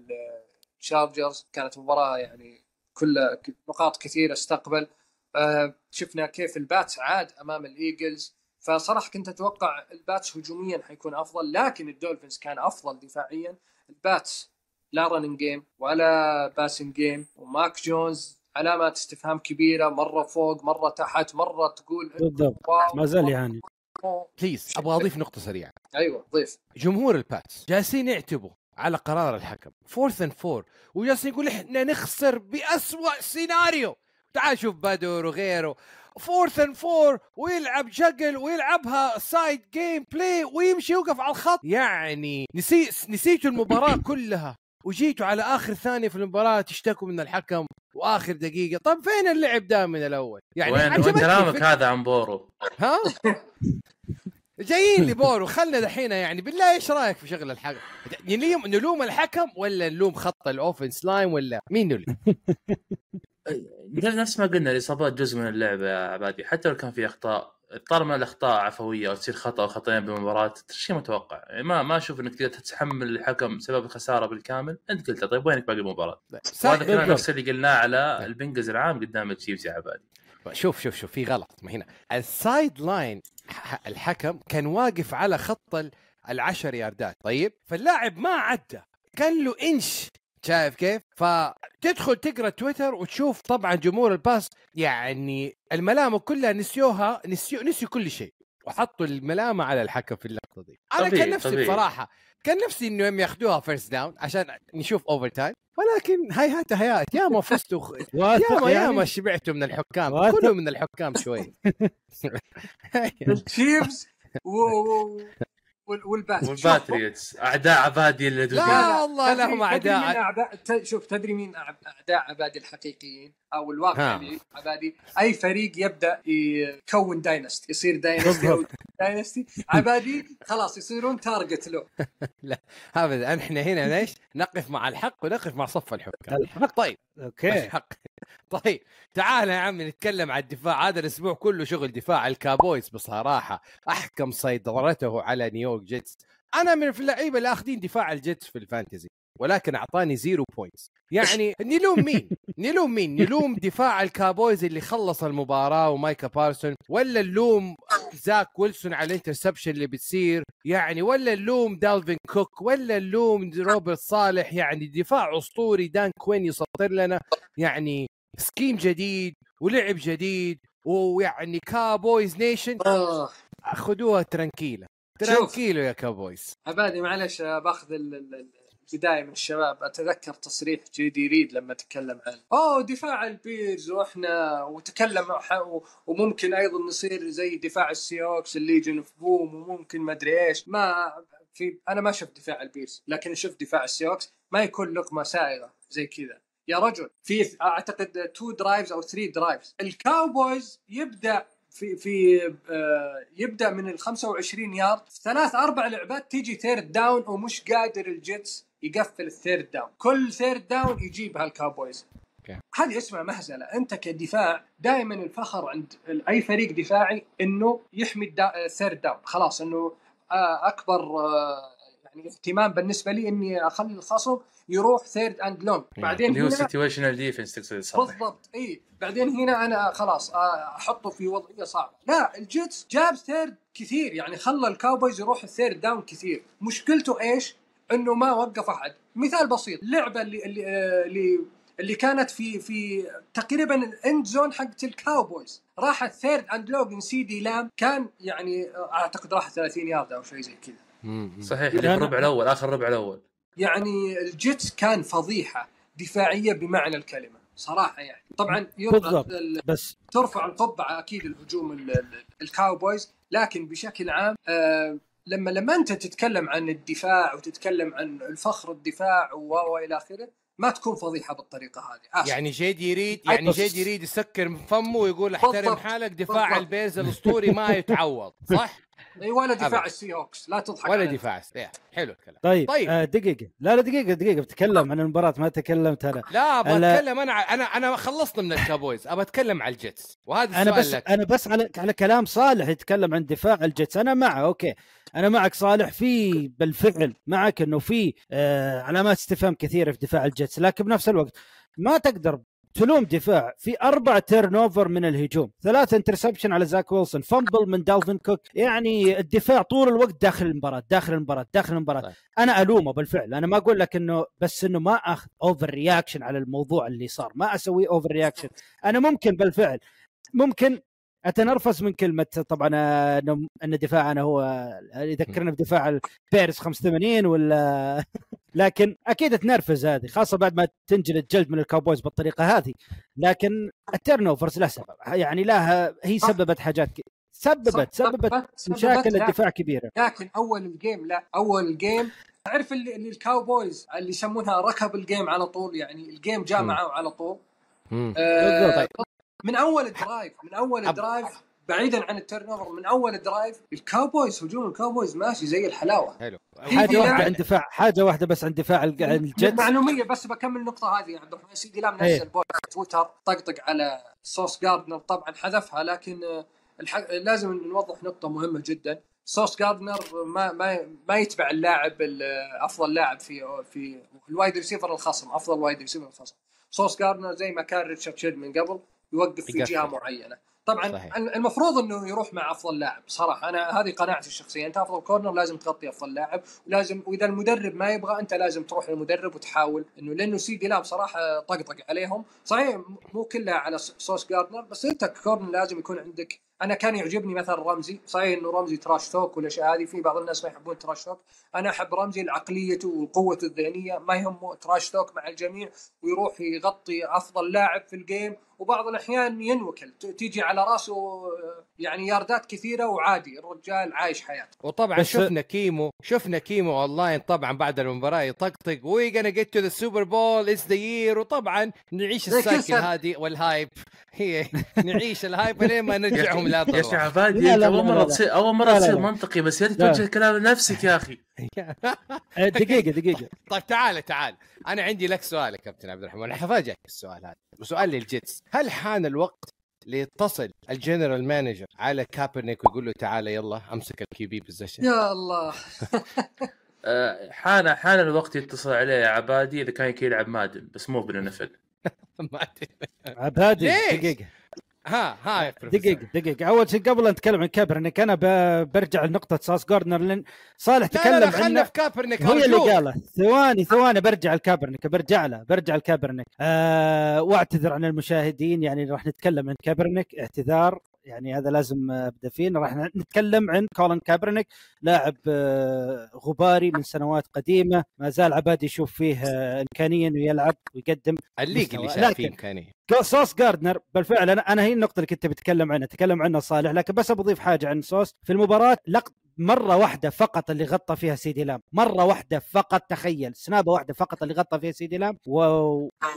الشارجرز كانت مباراة يعني كلها نقاط كثيرة استقبل. آه، شفنا كيف الباتس عاد أمام الإيجلز. فصراحة كنت أتوقع الباتس هجوميا حيكون أفضل لكن الدولفينز كان أفضل دفاعيا. الباتس لا running game ولا passing game وماك جونز علامات استفهام كبيرة مرة فوق مرة تحت مرة تقول بالضبط. ما زال يعني please أبغى أضيف نقطة سريعة. أيوه ضيف. جمهور الباتس جالسين يعتبوا على قرار الحكم. fourth and four وجالسين يقول إحنا نخسر بأسوأ سيناريو تعال شوف بدر وغيره fourth and four ويلعب جقل ويلعبها side game play ويمشي يوقف على الخط يعني نسي نسيتوا المباراة كلها وجيتوا على آخر ثانية في المباراة تشتكوا من الحكم وآخر دقيقة طب فين اللعب ده من الأول يعني وين وين كلامك. هذا عن بورو ها جايين لبورو خلنا دحين يعني بالله إيش رأيك في شغل الحكم؟ نلوم نلوم الحكم ولا نلوم خط ال offense line ولا مين نلوم؟ نفس ما قلنا الإصابات جزء من اللعبة يا عبادي. حتى لو كان في أخطاء طالما الأخطاء عفوية أو تصير خطأ أو خطأين بالمباراه شيء متوقع. يعني ما ما أشوف إنك تقدر تتحمل الحكم سبب الخسارة بالكامل. أنت قلت طيب وينك باقي المباراة؟ وهذا كان. نفس اللي قلناه على البنجز العام قدام التشيفز يا عبادي. شوف شوف شوف في غلط ما هنا. ال side line الحكم كان واقف على خط ال- العشر ياردات. طيب؟ فاللاعب ما عدى. كان له إنش شايف كيف؟ فتدخل تقرأ تويتر وتشوف طبعا جمهور الباتس يعني الملامة كلها نسيوها نسيو نسيوا كل شيء وحطوا الملامة على الحكم في اللقطة دي أنا طبيعي، كان نفسي طبيعي. بصراحة كان نفسي إنهم ياخذوها first down عشان نشوف overtime ولكن هيهات هيهات ياما فزتوا واثق ياما يعني ياما شبعتوا من الحكام. كلوا من الحكام شوي التشيفز و... و... وال- والبات والباتريوتس أعداء عبادي اللدودين لا والله تدري- لهم تدري أعداء. مين أعداء؟ ت- شوف تدري مين أعداء عبادي الحقيقيين؟ أو الواقع. اللي عبادي. أي فريق يبدأ يكون dynasty يصير dynasty dynasty عبادي خلاص يصيرون target له. ابدا إحنا هنا ليش؟ نقف مع الحق ونقف مع صف الحكام. الحق طيب. okay. الحق طيب تعال يا عمي نتكلم عن الدفاع. هذا الأسبوع كله شغل دفاع الكابويز بصراحة. أحكم سيطرته على نيويورك جيتس. أنا من اللعيبة اللي آخذين دفاع الجيتس في ال fantasy ولكن أعطاني zero points. يعني نلوم مين؟ نلوم مين؟ نلوم دفاع الكابويز اللي خلص المباراة ومايكا بارسون ولا نلوم زاك ويلسون على ال interception اللي بتصير؟ يعني ولا نلوم دالفين كوك؟ ولا نلوم روبرت صالح؟ يعني دفاع أسطوري دان كوين يسطر لنا. يعني scheme جديد ولعب جديد ويعني Cowboys Nation آه. خذوها tranquila. tranquilo يا كابويز عبادي معلش باخذ ال- ال- ال- البداية من الشباب. أتذكر تصريح جي دي ريد لما تكلم عن أوه دفاع البيرز وإحنا وتكلم وممكن أيضا نصير زي دفاع السيهوكس ال Legion of Boom وممكن ما أدري إيش. ما في أنا ما شفت دفاع البيرس لكن شفت دفاع السيهوكس. ما يكون لقمة سائغة زي كذا. يا رجل في أعتقد 2 drives أو 3 drives ال Cowboys يبدأ في في آه يبدأ من ال 25 يارد ثلاث أربع لعبات تيجي third down ومش قادر ال Jets يقفل ال third down كل third down يجيبها ال Cowboys. هذه اسمها مهزلة. أنت كدفاع دائما الفخر عند أي فريق دفاعي إنه يحمي ال third down خلاص إنه آه، أكبر آه، يعني اهتمام بالنسبة لي إني أخلي الخصم يروح third and long بعدين اللي هو situational defense تقصد صح بالضبط اي بعدين هنا أنا خلاص آه، أحطه في وضعية صعبة. لا ال Jets جاب third كثير يعني خلى ال Cowboys يروح ال third down كثير. مشكلته إيش؟ إنه ما وقف أحد. مثال بسيط اللعبة اللي اللي آه، اللي, اللي كانت في في تقريبا ال end zone حقت ال Cowboys راحت third and long سي دي لام كان يعني آه، أعتقد راح 30 يارد أو شيء زي كذا. صحيح اللي في الربع الأول آخر الربع الأول يعني ال Jets كان فضيحة دفاعية بمعنى الكلمة صراحة يعني طبعا بالضبط. ال- بس ترفع القبعة أكيد الهجوم ال- ال- ال Cowboys لكن بشكل عام آه لما لما أنت تتكلم عن الدفاع وتتكلم عن الفخر الدفاع و و إلى آخره ما تكون فضيحة بالطريقة هذه آسف. يعني جيد يريد يعني جيد يريد يسكر فمه ويقول احترم. حالك دفاع. ال Bears الأسطوري ما يتعوض صح؟ اي ولا دفاع. ال Seahawks لا تضحك ولا علينا. دفاع إيه، حلو الكلام. طيب, طيب. آه دقيقة. لا لا دقيقة دقيقة. بتكلم عن المباراة ما تكلمت أنا. لا أبغى. أتكلم أنا أنا أنا خلصنا من ال Cowboys. أبغى أتكلم على ال Jets. وهذا أنا السؤال بس لك. أنا بس على على كلام صالح يتكلم عن دفاع ال Jets. أنا معه أوكي. أنا معك صالح. في بالفعل معك إنه في آه علامات استفهام كثيرة في دفاع ال Jets. لكن بنفس الوقت ما تقدر تلوم دفاع في أربع turnover من الهجوم. ثلاثة interception على زاك ويلسون fumble من دالفين كوك يعني الدفاع طول الوقت داخل المباراة داخل المباراة داخل المباراة. طيب. أنا ألومه بالفعل. أنا ما أقول لك إنه بس إنه ما أخذ overreaction على الموضوع اللي صار. ما أسوي overreaction أنا ممكن بالفعل. ممكن أتنرفز من كلمة طبعا إنه إن دفاعنا هو يذكرنا بدفاع ال Bears 85 ولا لكن أكيد تنرفز هذه خاصة بعد ما تنجلد جلد من ال Cowboys بالطريقة هذه لكن ال turnovers له سبب يعني لها هي. سببت حاجات ك... سببت سببت مشاكل. الدفاع كبيرة لكن أول ال game لا أول ال game تعرف اللي, اللي ال Cowboys اللي يسمونها ركب ال game على طول يعني ال game جاء. معه على طول. آه. من أول drive من أول أب- drive بعيدا عن ال turnover من أول drive ال Cowboys هجوم ال Cowboys ماشي زي الحلاوة. حلو. حاجة واحدة عن دفاع حاجة واحدة بس عن دفاع الج- عن ال Jets. معلومية بس بكمل النقطه هذه يا عبد الرحمن سيدي لام إيه. نزل post Twitter طقطق على صوص جاردنر طبعا حذفها لكن آه، الح... لازم نوضح نقطة مهمة جدا. صوص جاردنر ما ما ما يتبع اللاعب ال- أفضل لاعب في في ال wide receiver الخصم أفضل wide receiver الخصم صوص جاردنر زي ما كان ريتشارد شيرمان من قبل يوقف في. جهة معينة. طبعا صحيح. المفروض إنه يروح مع أفضل لاعب. صراحة أنا هذه قناعتي الشخصية. أنت أفضل corner لازم تغطي أفضل لاعب ولازم وإذا المدرب ما يبغى أنت لازم تروح للمدرب وتحاول إنه لأنه سي دي لام صراحة طقطق عليهم. صحيح مو كلها على س- صوص جاردنر بس أنت corner لازم يكون عندك. أنا كان يعجبني مثلا رمزي صحيح إنه رمزي trash talk والاشياء هذه في بعض الناس ما يحبون trash talk أنا أحب رمزي لعقليته وقوته الذهنية ما يهمه trash talk مع الجميع ويروح يغطي أفضل لاعب في ال game وبعض الأحيان ينأكل تيجي على راسه آه، يعني ياردات كثيرة وعادي الرجال عايش حياته وطبعا شفنا كيمو شفنا كيمو أونلاين طبعا بعد المباراة يطقطق we gonna get to the Super Bowl it's the year وطبعا نعيش ال cycle. هذه وال hype هي نعيش ال hype لين ما نرجعهم لا يا لا، أول مرة. تصير أول مرة تصير. منطقي بس يا. توجه الكلام لنفسك يا أخي دقيقة دقيقة. طيب تعال تعال. أنا عندي لك سؤال يا كابتن عبد الرحمن. أنا حفاجئك بالسؤال هذا. وسؤال لل Jets. هل حان الوقت ليتصل ال general manager على كابرنيك ويقول له تعال يلا أمسك ال QB position يا الله. آه، حان حان الوقت يتصل عليه يا عبادي إذا كان يلعب Madden بس مو بال NFL ما أدري. عبادي ليش؟ دقيقة. ها ها بروفيسور. دقيقة دقيقة. أول شيء قبل أن نتكلم عن كابرنيك أنا ب- برجع لنقطة صوص جاردنر لأن صالح لا تكلم لا لا خلنا عنه في كابرنيك هو اللي. قاله. ثواني ثواني برجع لكابرنيك برجع له برجع لكابرنيك آه واعتذر عن المشاهدين يعني راح نتكلم عن كابرنيك اعتذار. يعني هذا لازم أبدأ فيه. راح نتكلم عن كولن كابرنيك لاعب آه، غباري من سنوات قديمة. ما زال عباد يشوف فيه آه، إمكانية إنه يلعب ويقدم ال league اللي. شايف فيه إمكانية. صوص جاردنر بالفعل أنا أنا هي النقطة اللي كنت بتكلم عنها تكلم عنها صالح لكن بس بضيف حاجة عن صوص في المباراة لقط مرة واحدة فقط اللي غطى فيها سيدي لام. مرة واحدة فقط تخيل. سنابة واحدة فقط اللي غطى فيها سيدي لام. و...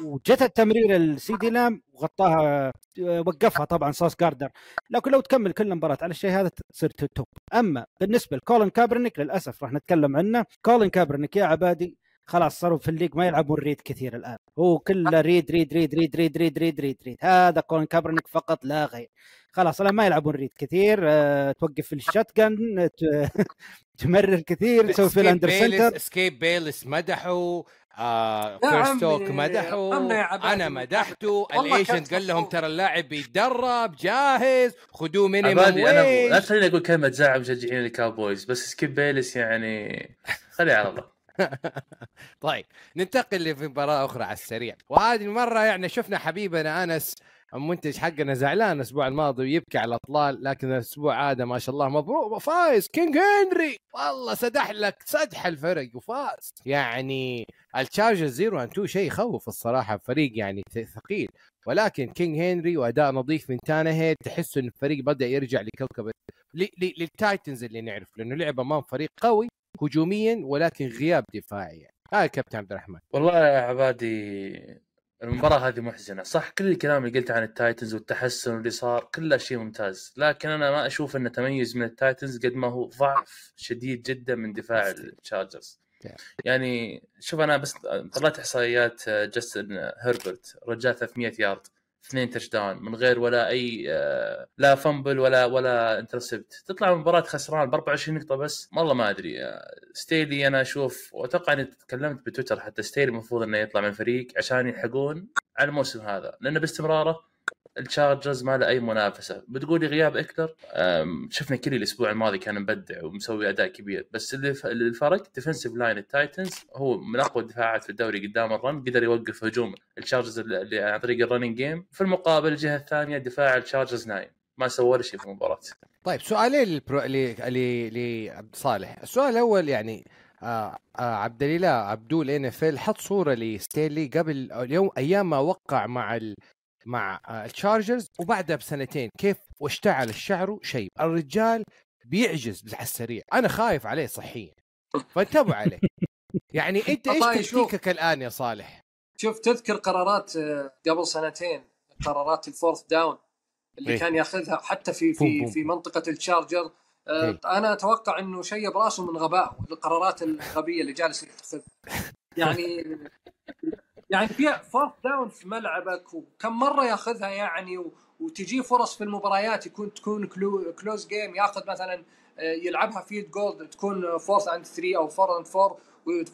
وجت التمرير السيدي لام وغطاها وقفها طبعا صوص جاردنر لكن لو تكمل كل المباراة على الشيء هذا تصير top. أما بالنسبة لكولين كابرنيك للأسف راح نتكلم عنه. كولين كابرنيك يا عبادي خلاص صاروا في ال league ما يلعبون read كثير الآن. هو كله read read read read read read read read, read. هذا كولين كابرنيك فقط لا غير. خلاص الآن ما يلعبون ريد كثير. أه توقف في الشات جن تمرر كثير تسوي في الاندر سنتر سكيب بيلس مدحوا. آه عمي، مدحوا. أنا مدحته. الايجنت قال لهم. ترى اللاعب بيتدرب جاهز. خذوه عبادي أنا لا تخليني أقول كلمة تزعل مشجعين الكاوبويز بس سكيب بيلس يعني خليه على الله. طيب ننتقل لفي مباراة أخرى على السريع. وهذه المرة يعني شفنا حبيبنا أنس المنتج حقنا زعلان الأسبوع الماضي ويبكي على الأطلال لكن الأسبوع هذا ما شاء الله مبروك. فايز كينج هنري! والله سدح لك سدح الفرق وفاز. يعني التشارجرز 0 and 2 شيء يخوف الصراحة فريق يعني ثقيل. ولكن كينج هنري وأداء نظيف من تانهيد تحس إن الفريق بدأ يرجع لكوكب للتايتنز اللي نعرف لأنه لعب أمام فريق قوي. هجوميا ولكن غياب دفاعي. يعني. هاي كابتن عبد الرحمن. والله يا عبادي المباراة هذه محزنة. صح كل الكلام اللي قلته عن التايتنز والتحسن اللي صار كله شيء ممتاز. لكن أنا ما أشوف أنه تميز من التايتنز قد ما هو ضعف شديد جدا من دفاع التشارجرز. يعني شوف أنا بس طلعت إحصائيات جاستن هيربرت رجال 300 يارد. اثنين touchdown من غير ولا أي آه، لا fumble ولا ولا intercept تطلع المباراه خسران ب 24 نقطة بس. والله ما أدري آه، ستيلي أنا أشوف وأتوقع إني تكلمت بتويتر حتى ستيلي المفروض إنه يطلع من الفريق عشان يلحقون على الموسم هذا. لأنه باستمراره التشارجرز ما له أي منافسة. بتقولي غياب اكلر أم، شفنا كيلي الأسبوع الماضي كان مبدع ومسوي أداء كبير بس اللي الفرق defensive line التايتنز هو من أقوى الدفاعات في الدوري قدام ال run قدر يوقف هجوم التشارجرز اللي عن طريق ال running game في المقابل الجهة الثانية دفاع التشارجرز نايم. ما سوى شيء في المباراة. طيب سؤالين للبرو... ل... لعبد صالح السؤال الأول يعني آه آه عبد الاله عبدول NFL حط صورة لستيلي قبل اليوم أيام ما وقع مع. مع آه التشارجرز وبعدها بسنتين كيف واشتعل الشعر شيء الرجال بيعجز على السريع أنا خايف عليه صحيا فانتبهوا عليه يعني أنت إيش. تكتيكك الآن يا صالح؟ شوف تذكر قرارات آه، قبل سنتين قرارات ال fourth down اللي إيه. كان ياخذها حتى في في بوم في بوم. منطقة التشارجر آه، إيه. أنا أتوقع إنه شيء براسه من غباء القرارات الغبية اللي جالس يتخذها يعني يعني في fourth down في ملعبك وكم مرة ياخذها يعني وتجي فرص في المباريات يكون تكون clo- close game ياخذ مثلا آه، يلعبها field goal تكون fourth and 3 أو 4 and 4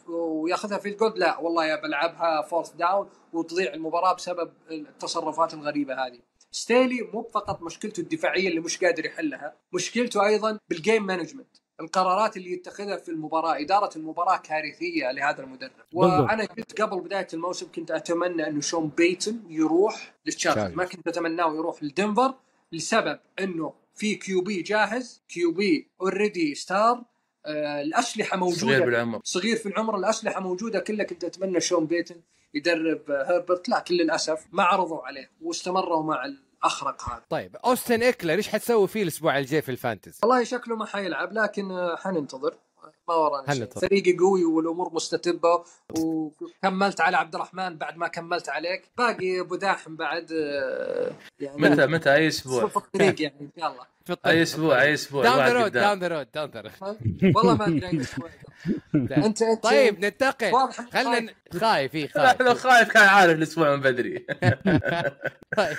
وياخذها field goal لا والله يا بلعبها fourth down وتضيع المباراة بسبب التصرفات الغريبة هذه. ستيلي مو فقط مشكلته الدفاعية اللي مش قادر يحلها مشكلته أيضا بال game management القرارات اللي يتخذها في المباراة إدارة المباراة كارثية لهذا المدرب. وأنا كنت قبل بداية الموسم كنت أتمنى أنه شون بيتن يروح شارجرز. ما كنت أتمناه يروح لدنفر لسبب أنه في QB جاهز QB already star آه الأسلحة موجودة. صغير بالعمر. صغير في العمر الأسلحة موجودة. كلها كنت أتمنى شون بيتن يدرب هربرت لكن للاسف ما عرضوا عليه واستمروا مع الاخرق هذا طيب أوستن اكلر إيش حتسوي فيه الأسبوع الجاي في ال fantasy؟ والله شكله ما حيلعب لكن آه، حننتظر ما ورانا شيء حننتظر. فريقي قوي والأمور مستتبة وكملت على عبد الرحمن بعد ما كملت عليك. باقي أبو داحم بعد آه، يعني متى متى؟ أي أسبوع؟ في الطريق يعني يلا في الطريق. أي أسبوع أي أسبوع داون ذا رود. داون ذا رود داون ذا رود والله ما أدري. انت انت طيب ننتقل. خلينا خايف. اي لو خايف. خايف كان عارف الأسبوع من بدري. طيب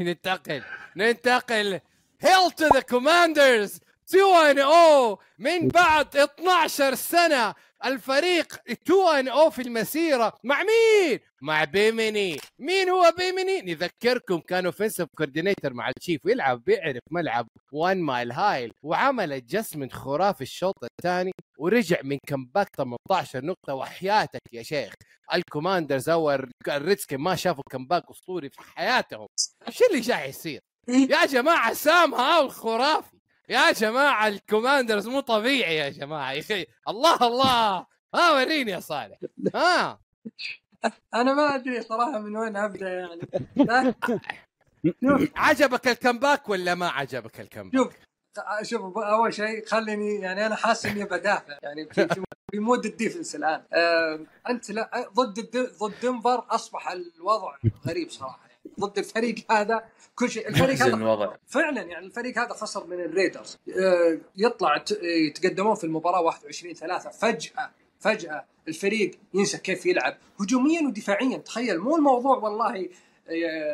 ننتقل. ننتقل. هيل تو ذا كوماندرز 2 إن أو من بعد 12 سنة الفريق 2 إن أو في المسيرة مع مين؟ مع بيميني مين هو بيميني؟ نذكركم كان اوفنسيف كوردينيتور مع الشيف ويلعب بيعرف ملعب one mile high وعمل adjustment خرافي الشوط الثاني ورجع من comeback 18 نقطة وحياتك يا شيخ. الكوماندرز أو الريدسكن ما شافوا comeback أسطوري في حياتهم. إيش اللي جاي يصير؟ يا جماعة سام هاول خرافي يا جماعة الكوماندرز مو طبيعي يا جماعة. يا أخي الله الله. ها وريني يا صالح. ها. أنا ما أدري صراحة من وين أبدأ يعني. عجبك ال comeback ولا ما عجبك ال comeback؟ شوف شوف أول شيء خليني يعني أنا حاسس إني بدافع. يعني في, mode ال defense الآن. آه أنت لا ضد ضد دنفر أصبح الوضع غريب صراحة. ضد الفريق هذا كل شيء. الفريق هذا الوضع فعلا يعني الفريق هذا خسر من الريدرز. آه، يطلع ت- يتقدمون في المباراة 21 3 فجأة فجأة الفريق ينسى كيف يلعب. هجوميا ودفاعيا. تخيل مو الموضوع والله آه،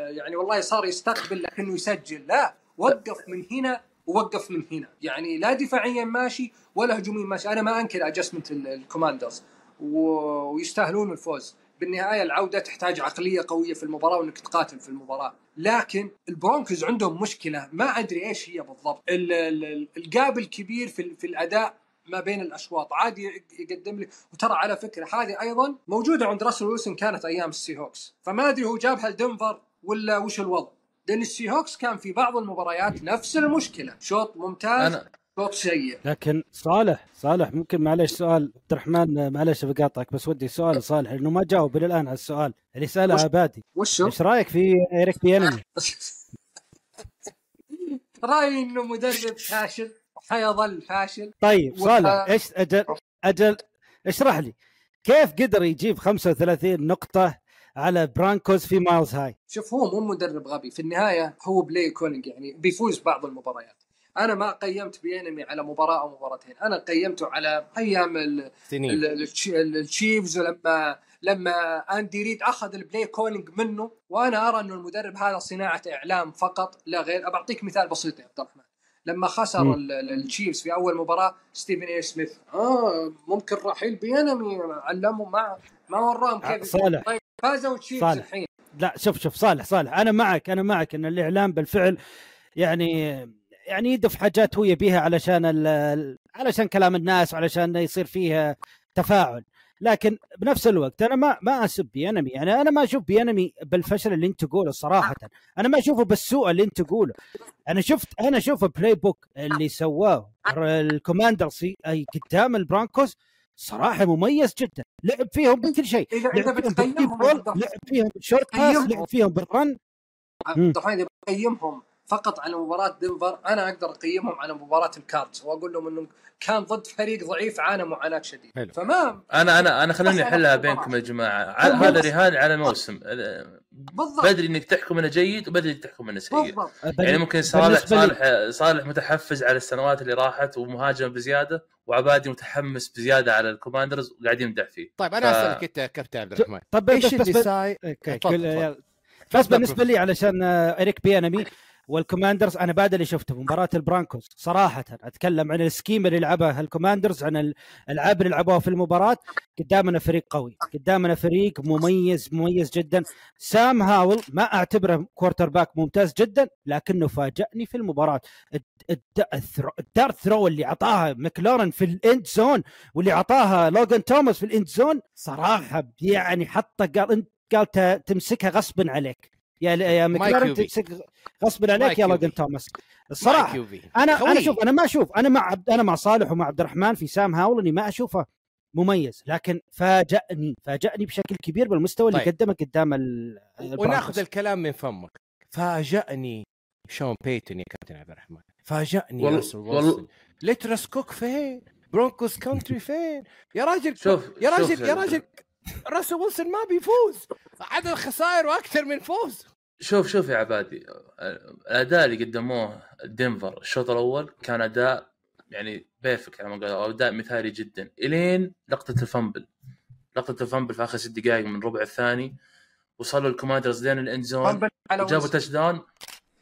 يعني والله صار يستقبل لكنه يسجل. لا وقف من هنا ووقف من هنا. يعني لا دفاعيا ماشي ولا هجوميا ماشي. أنا ما أنكر adjustment الكوماندرز ويستاهلون الفوز. بالنهاية العودة تحتاج عقلية قوية في المباراة وإنك تقاتل في المباراة. لكن البرونكوز عندهم مشكلة ما أدري إيش هي بالضبط. ال- ال- ال- ال gap الكبير في, في الأداء ما بين الأشواط. عادي يقدم لي. وترى على فكرة هذه أيضا موجودة عند راسل ويلسون كانت أيام السي هوكس فما أدري هو جابها لدنفر ولا وش الوضع. لأن السي هوكس كان في بعض المباريات نفس المشكلة. شوط ممتاز. أنا شوط سيء لكن صالح صالح ممكن معلش سؤال عبد الرحمن معلش بقاطعك بس ودي سؤال صالح لأنه ما جاوب إلى الآن على السؤال اللي سأله وش- عبادي وشو؟ إيش رأيك في إيريك بيانمي؟ رايي إنه مدرب فاشل وحيظل فاشل طيب صالح إيش أجل أجل اشرح لي كيف قدر يجيب 35 نقطة على برانكوز في مايل هاي؟ شوف هو مو مدرب غبي في النهاية هو play calling يعني بيفوز بعض المباريات أنا ما قيمت بينمي على مباراة أو مباراتين. أنا قيمته على أيام التشيفز ولما لما أندي ريد أخذ ال play calling منه وأنا أرى انه المدرب هذا صناعة إعلام فقط لا غير. بعطيك مثال بسيط يا عبد الرحمن. لما خسر التشيفز في أول مباراة ستيفن اي سميث آه ممكن رحيل بينمي علمهم ما ما وراهم كيف صالح. طيب فازوا التشيفز. الحين. لا شوف شوف صالح صالح. أنا معك أنا معك إن الاعلام بالفعل يعني يعني يدف حاجات هو يبيها علشان علشان كلام الناس وعلشان يصير فيها تفاعل. لكن بنفس الوقت أنا ما ما أسب بينمي يعني أنا ما أشوف بينمي بالفشل اللي أنت تقوله صراحة. أنا ما أشوفه بالسوء اللي أنت تقوله. أنا شفت أنا أشوف ال playbook اللي سواه الكوماندرز قدام البرانكوز صراحة مميز جدا. لعب فيهم بكل شيء. لعب فيهم بتقيمهم بال deep لعب فيهم بال short pass. لعب فيهم بال run. عبد الرحمن بقيمهم فقط على مباراة دنفر أنا أقدر أقيمهم على مباراة الكاردز وأقول لهم انه كان ضد فريق ضعيف عانى معاناة شديدة حلو. فما أنا أنا أنا أنا أحلها بينكم. يا جماعة هذا رهان على موسم بالضبط بدري إنك تحكم انه جيد وبدري إنك تحكم انه سيء بالضبط يعني ممكن صالح صالح صالح متحفز على السنوات اللي راحت ومهاجم بزيادة وعبادي متحمس بزيادة على الكوماندرز وقاعد يمدح فيه طيب أنا ف- أسألك أنت يا كابتن عبد الرحمن طب إيش اللي تفضل. يلا. بس بالنسبة لي علشان اريك بيانمي والكوماندرز أنا بعد اللي شفته في مباراة البرانكوز صراحة أتكلم عن ال scheme اللي لعبها الكوماندرز عن الألعاب اللي لعبوها في المباراة. قدامنا فريق قوي قدامنا فريق مميز مميز جدا. سام هاول ما أعتبره quarterback ممتاز جدا لكنه فاجأني في المباراة. ال dart throw اللي اعطاها مكلارن في ال end zone واللي اعطاها لوغان توماس في ال end zone صراحة يعني حطه قال انت قال تمسكها غصبا عليك. يا يا مكلارن QB. تمسك غصبا عليك يا QB. لوغان توماس الصراحة. أنا خوي. أنا شوف أنا ما أشوف أنا مع عبد أنا مع صالح ومع عبد الرحمن في سام هاول إني ما أشوفه مميز لكن فاجأني فاجأني بشكل كبير بالمستوى اللي طيب. قدمه قدام ال وناخذ. الكلام من فمك فاجأني شون بيتون يا كابتن عبد الرحمن فاجأني والله- راسل والله- ويلسون let Russ cook فين؟ Broncos country فين؟ يا راجل شوف يا شوف راجل يا راجل راسل ويلسون ما بيفوز. عدد خسائر وأكثر من فوز. شوف شوف يا عبادي. الأداء اللي قدموه دنفر الشوط الأول كان أداء يعني perfect على ما قالوا أداء مثالي جدا. إلين لقطة ال fumble. لقطة ال fumble في آخر ست دقائق من الربع الثاني. وصلوا الكوماندرز لين ال end zone fumble على جابوا ويلسون. touchdown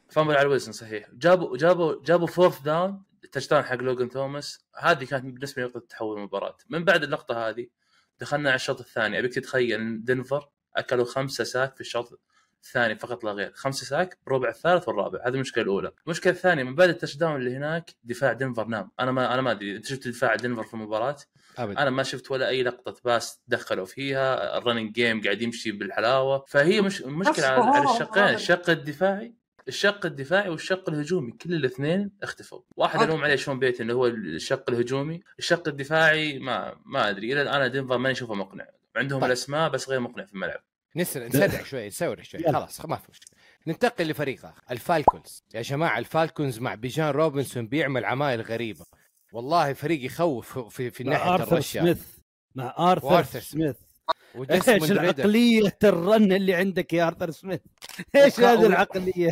fumble على ويلسون صحيح. جابوا جابوا جابوا fourth down ال touchdown حق لوجن توماس. هذه كانت بالنسبة لي نقطة تحول المباراة. من بعد اللقطة هذه دخلنا على الشوط الثاني. أبيك تتخيل إن دنفر أكلوا خمسة sack في الشوط الثاني فقط لا غير. خمسة sack بربع الثالث والرابع. هذه المشكلة الأولى. المشكلة الثانية من بعد ال touchdown اللي هناك دفاع دنفر نام. أنا ما أنا ما أدري. أنت شفت دفاع دنفر في المباراة؟ ابدا. أنا ما شفت ولا أي لقطة pass دخلوا فيها. ال running game قاعد يمشي بالحلاوة. فهي مش مشكلة على على الشقين الشق الدفاعي. الشق الدفاعي والشق الهجومي كل الاثنين اختفوا. واحد الوم عليه شون بيتون اللي هو الشق الهجومي. الشق الدفاعي ما ما أدري. إلى الآن دنفر ماني اشوفه مقنع. عندهم طيب. الأسماء بس غير مقنع في الملعب. نسرع نسرع شوي نسرع شوي. خلاص ما في مشكلة. ننتقل لفريق آخر الفالكونز. يا جماعة الفالكونز مع بيجان روبنسون بيعمل عمايل غريبة. والله فريق يخوف في في مع ناحية آرثر الرشا سميث. مع آرثر سميث. إيش العقلية ال run اللي عندك يا أرثر سميث؟ إيش هذه العقلية؟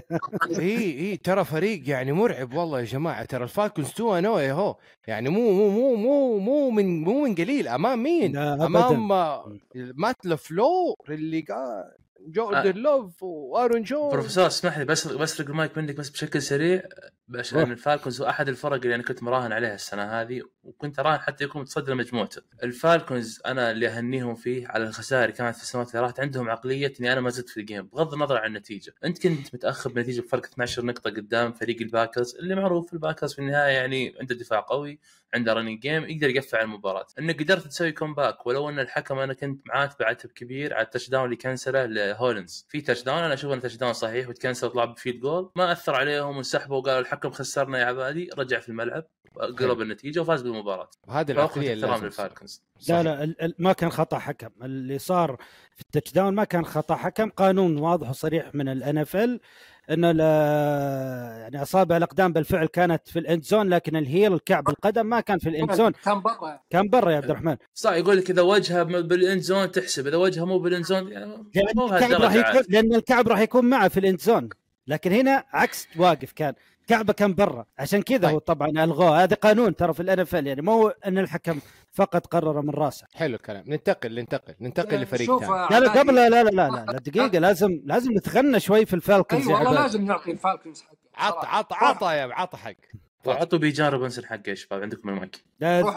اي اي ترى فريق يعني مرعب والله يا جماعة. ترى الفالكونز 2 0 يا هو. يعني مو مو مو مو مو من مو من قليل. أمام مين؟ أمام آه، مات لفلور اللي قال جوردن لوف وآرون جونز. بروفيسور اسمح لي بس بسرق المايك منك بس بشكل سريع. عشان روح. الفالكونز هو أحد الفرق اللي أنا كنت مراهن عليها السنة هذه وكنت اراهن حتى يكون متصدر مجموعته. الفالكونز أنا اللي أهنيهم فيه على الخسائر اللي كانت في السنوات اللي راحت عندهم عقلية إني أنا ما زلت في ال game بغض النظر عن النتيجة. أنت كنت متأخر بنتيجة بفرق 12 نقطة قدام فريق الباكرز اللي معروف الباكرز في النهاية يعني عنده دفاع قوي عنده running game يقدر يقفل على المباراة انك قدرت تسوي comeback ولو إن الحكم أنا كنت معاه بعتب كبير على ال touchdown اللي كنسله لهولنز في touchdown أنا أشوف انه touchdown صحيح وتكنسل وطلع ب field goal ما أثر عليهم وانسحبوا وقالوا الحكم خسرنا يا عبادي؟ رجع في الملعب قلب النتيجة وفاز بالمباراة. وهذه العقلية اللي صحيح. لا لا ال- ال- ما كان خطأ حكم. اللي صار في ال touchdown ما كان خطأ حكم. قانون واضح وصريح من ال NFL إنه يعني اصابع الأقدام بالفعل كانت في ال end zone لكن ال heel الكعب القدم ما كان في ال end zone كان برا. كان برا يا عبد الرحمن. صح يقول لك إذا وجهه بال end zone تحسب إذا وجهه مو بالاند زون يعني مو الكعب راح بهالدرجة يكون عاد. لأن الكعب راح يكون معه في ال end zone لكن هنا عكس واقف كان. كعبة كان برا. عشان كذا هو طبعا الغوه هذا قانون ترى في ال NFL يعني. مو إن الحكم فقط قرر من راسه. حلو الكلام. ننتقل ننتقل ننتقل لفريق ثاني. لا قبل لا لا لا لا, لا دقيقة. لازم لازم نتغنى شوي في الفالكونز اي يا والله. لازم نعطي الفالكونز حقه. عط صراحة. عط عطى يا عطى حق. وعطوا بيجان روبنسون حقه يا شباب عندكم المايك.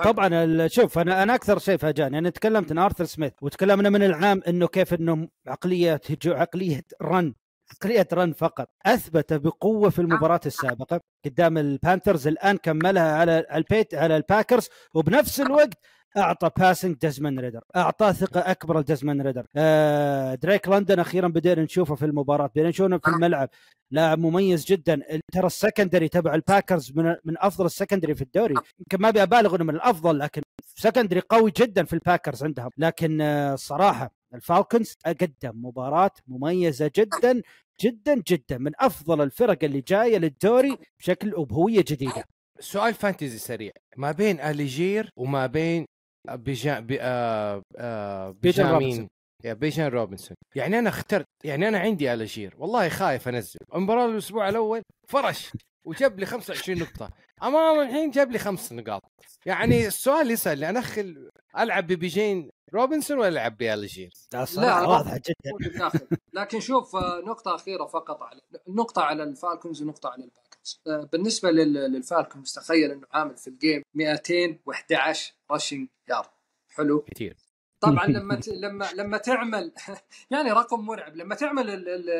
طبعا ال- شوف أنا أنا أكثر شيء فاجأني. أنا تكلمت عن آرثر سميث وتكلمنا من العام إنه كيف إنه عقلية هجو عقلية run عقليه run فقط. أثبت بقوة في المباراة السابقة. قدام البانثرز الآن كملها على البيت على الباكرز. وبنفس الوقت أعطى passing دزمان ريدر. أعطاه ثقة أكبر لدزمان ريدر. آه دريك لندن أخيرا بدينا نشوفه في المباراة. بدينا نشوفه في الملعب. لاعب مميز جدا. ترى ال secondary تبع الباكرز من من أفضل السكندري في الدوري. يمكن ما أبي أبالغ إنه من الأفضل لكن secondary قوي جدا في الباكرز عندهم. لكن آه، الصراحه الفالكونز قدم مباراة مميزة جدا جدا جدا من أفضل الفرق اللي جاية للدوري بشكل وبهويه جديدة. سؤال fantasy سريع. ما بين أليجير وما بين بيجان بي آه آه بيجان بيجان روبنسون. مين يا بيجان روبنسون. يعني أنا اخترت يعني أنا عندي أليجير. والله خايف أنزل. المباراة الأسبوع الأول فرش. وجاب لي 25 نقطة. أمام الحين جاب لي خمس نقاط. يعني السؤال يسأل انخل ألعب ببيجين روبنسون ولا ألعب باليجير لا واضحة جدا. لكن شوف آه، نقطة أخيرة فقط على نقطة على الفالكونز ونقطة على الباكرز. آه، بالنسبة لل- للفالكونز تخيل إنه عامل في ال game 211 rushing yard. حلو؟ كثير طبعا لما ت... لما لما تعمل يعني رقم مرعب. لما تعمل ال... ال...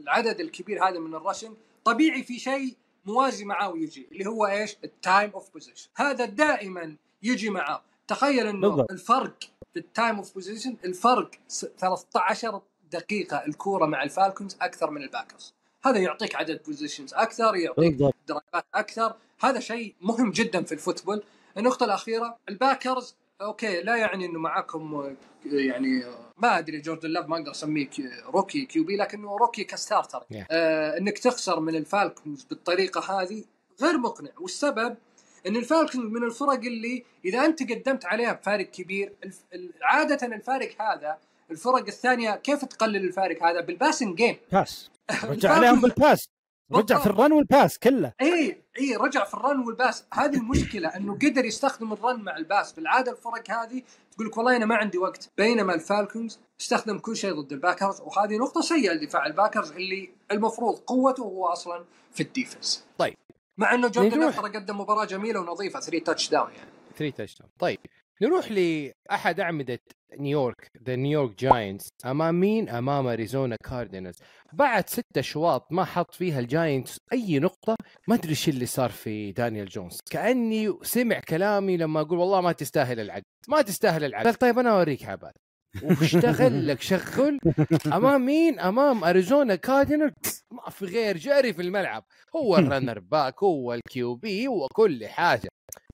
العدد الكبير هذا من ال rushing طبيعي في شيء موازي معاه ويجي اللي هو إيش؟ ال time of possession هذا دائما يجي معاه تخيل إنه بالضبط. الفرق في ال time of possession الفرق س- 13 دقيقة الكورة مع الفالكونز أكثر من الباكرز. هذا يعطيك عدد possessions أكثر يعطيك drive ات أكثر. هذا شيء مهم جدا في ال football. النقطة الأخيرة الباكرز okay لا يعني إنه معاكم آه، يعني آه، ما أدري جوردن لاف ما أقدر أسميه كي- rookie QB لكنه rookie ك starter. Yeah. آه إنك تخسر من الفالكونز بالطريقة هذه غير مقنع. والسبب إن الفالكونز من الفرق اللي إذا أنت قدمت عليها بفارق كبير عادة الفارق هذا الفرق الثانية كيف تقلل الفارق هذا؟ بال passing game pass رجع عليهم بال pass رجع في ال run وال pass كله. اي اي رجع في ال run وال pass. هذه المشكلة إنه قدر يستخدم ال run مع ال pass. بالعادة الفرق هذه تقول لك والله أنا ما عندي وقت. بينما الفالكونز استخدم كل شيء ضد الباكرز وهذه نقطة سيئة لدفاع الباكرز اللي المفروض قوته هو أصلا في ال defense. طيب. مع إنه جوردن. ترى قدم مباراة جميلة ونظيفة 3 touchdown يعني. 3 touch طيب. نروح لأحد أعمدة نيويورك the نيويورك جاينتس أمام مين؟ أمام أريزونا كاردينالز بعد ستة أشواط ما حط فيها الجاينتس أي نقطة ما أدري إيش اللي صار في دانيال جونز كأني سمع كلامي لما أقول والله ما تستاهل العقد ما تستاهل العقد قال طيب أنا أوريك عباد. واشتغل لك شغل؟ أمام مين؟ أمام أريزونا كاردينال ما في غير جري في الملعب. هو ال runner back هو ال QB هو كل حاجة.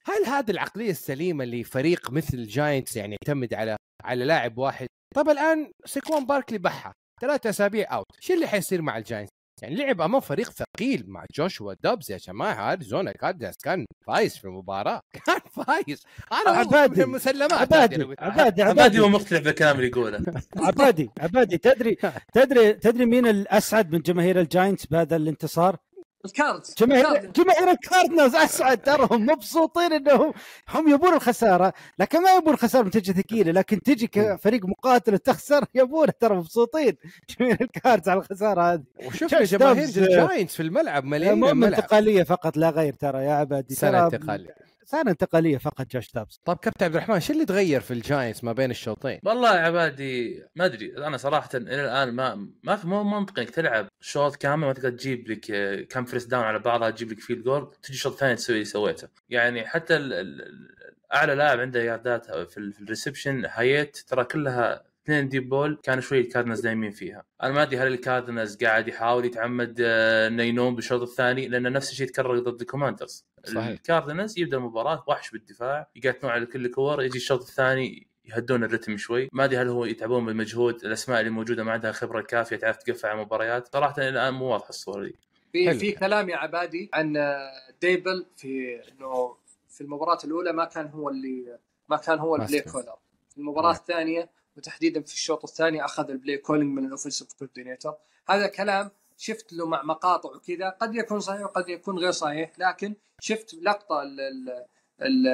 هل هذه العقلية السليمة اللي فريق مثل الجاينتس يعني يعتمد على على لاعب واحد؟ طب الآن سيكوان باركلي بحى ثلاثة أسابيع out شو اللي حيصير مع الجاينتس يعني لعب أمام فريق ثقيل مع جوشوا دبز يا جماعة اريزونا كاردينالز كان فايز في المباراة. كان فايز. أنا عبادي. هذه عبادي عبادي عبادي. عبادي هو مقتنع بالكلام اللي يقوله. عبادي عبادي. تدري تدري تدري مين الأسعد من جماهير الجاينتس بهذا الانتصار؟ الكاردز جماهير الكاردز. جماهير الكاردنالز أسعد ترى هم مبسوطين انهم هم يبون الخسارة لكن ما يبون الخساره نتيجه ثقيلة لكن تجي كفريق مقاتل تخسر يبون ترى مبسوطين جماهير الكاردز على الخسارة هذه جوش جماهير. الجاينتس في الملعب مليانين مو الملعب انتقالية فقط لا غير ترى يا عبادي سنة انتقالية سنه انتقالية فقط جوش دابس طيب كابتن عبد الرحمن شو اللي تغير في الجاينتس ما بين الشوطين؟ والله يا عبادي ما أدري. أنا صراحة إلى الآن ما ما في مو منطقي إنك تلعب شوط كامل ما تقدر تجيب لك آه، كم first down على بعضها تجيب لك field goal تجي شوط ثاني تسوي اللي سويته. يعني حتى ال ال ال- أعلى لاعب عنده ياردات في, ال- في ال reception هايت ترى كلها اثنين deep ball كانوا شوي الكاردنز نايمين فيها أنا ما أدري هل الكاردنز قاعد يحاول يتعمد آه، إنه ينوم بالشوط الثاني لأن نفس الشيء تكرر ضد الكوماندرز صحيح. الكاردنز يبدأ المباراة وحش بالدفاع يقاتلون على كل الكور يجي الشوط الثاني يهدون الرتم شوي ما أدري هل هو يتعبون بالمجهود الأسماء اللي موجودة ما عندها خبرة كافية تعرف تقفل على مباريات صراحة الان مو واضحه الصورة دي في. في كلام يا عبادي عن آه، ديبل في إنه في المباراة الأولى ما كان هو اللي ما كان هو ال play. caller في المباراة. الثانية وتحديدا في الشوط الثاني أخذ ال play calling من ال offensive coordinator. هذا كلام شفت له مع مقاطع وكذا قد يكون صحيح وقد يكون غير صحيح لكن شفت لقطة ال ال ال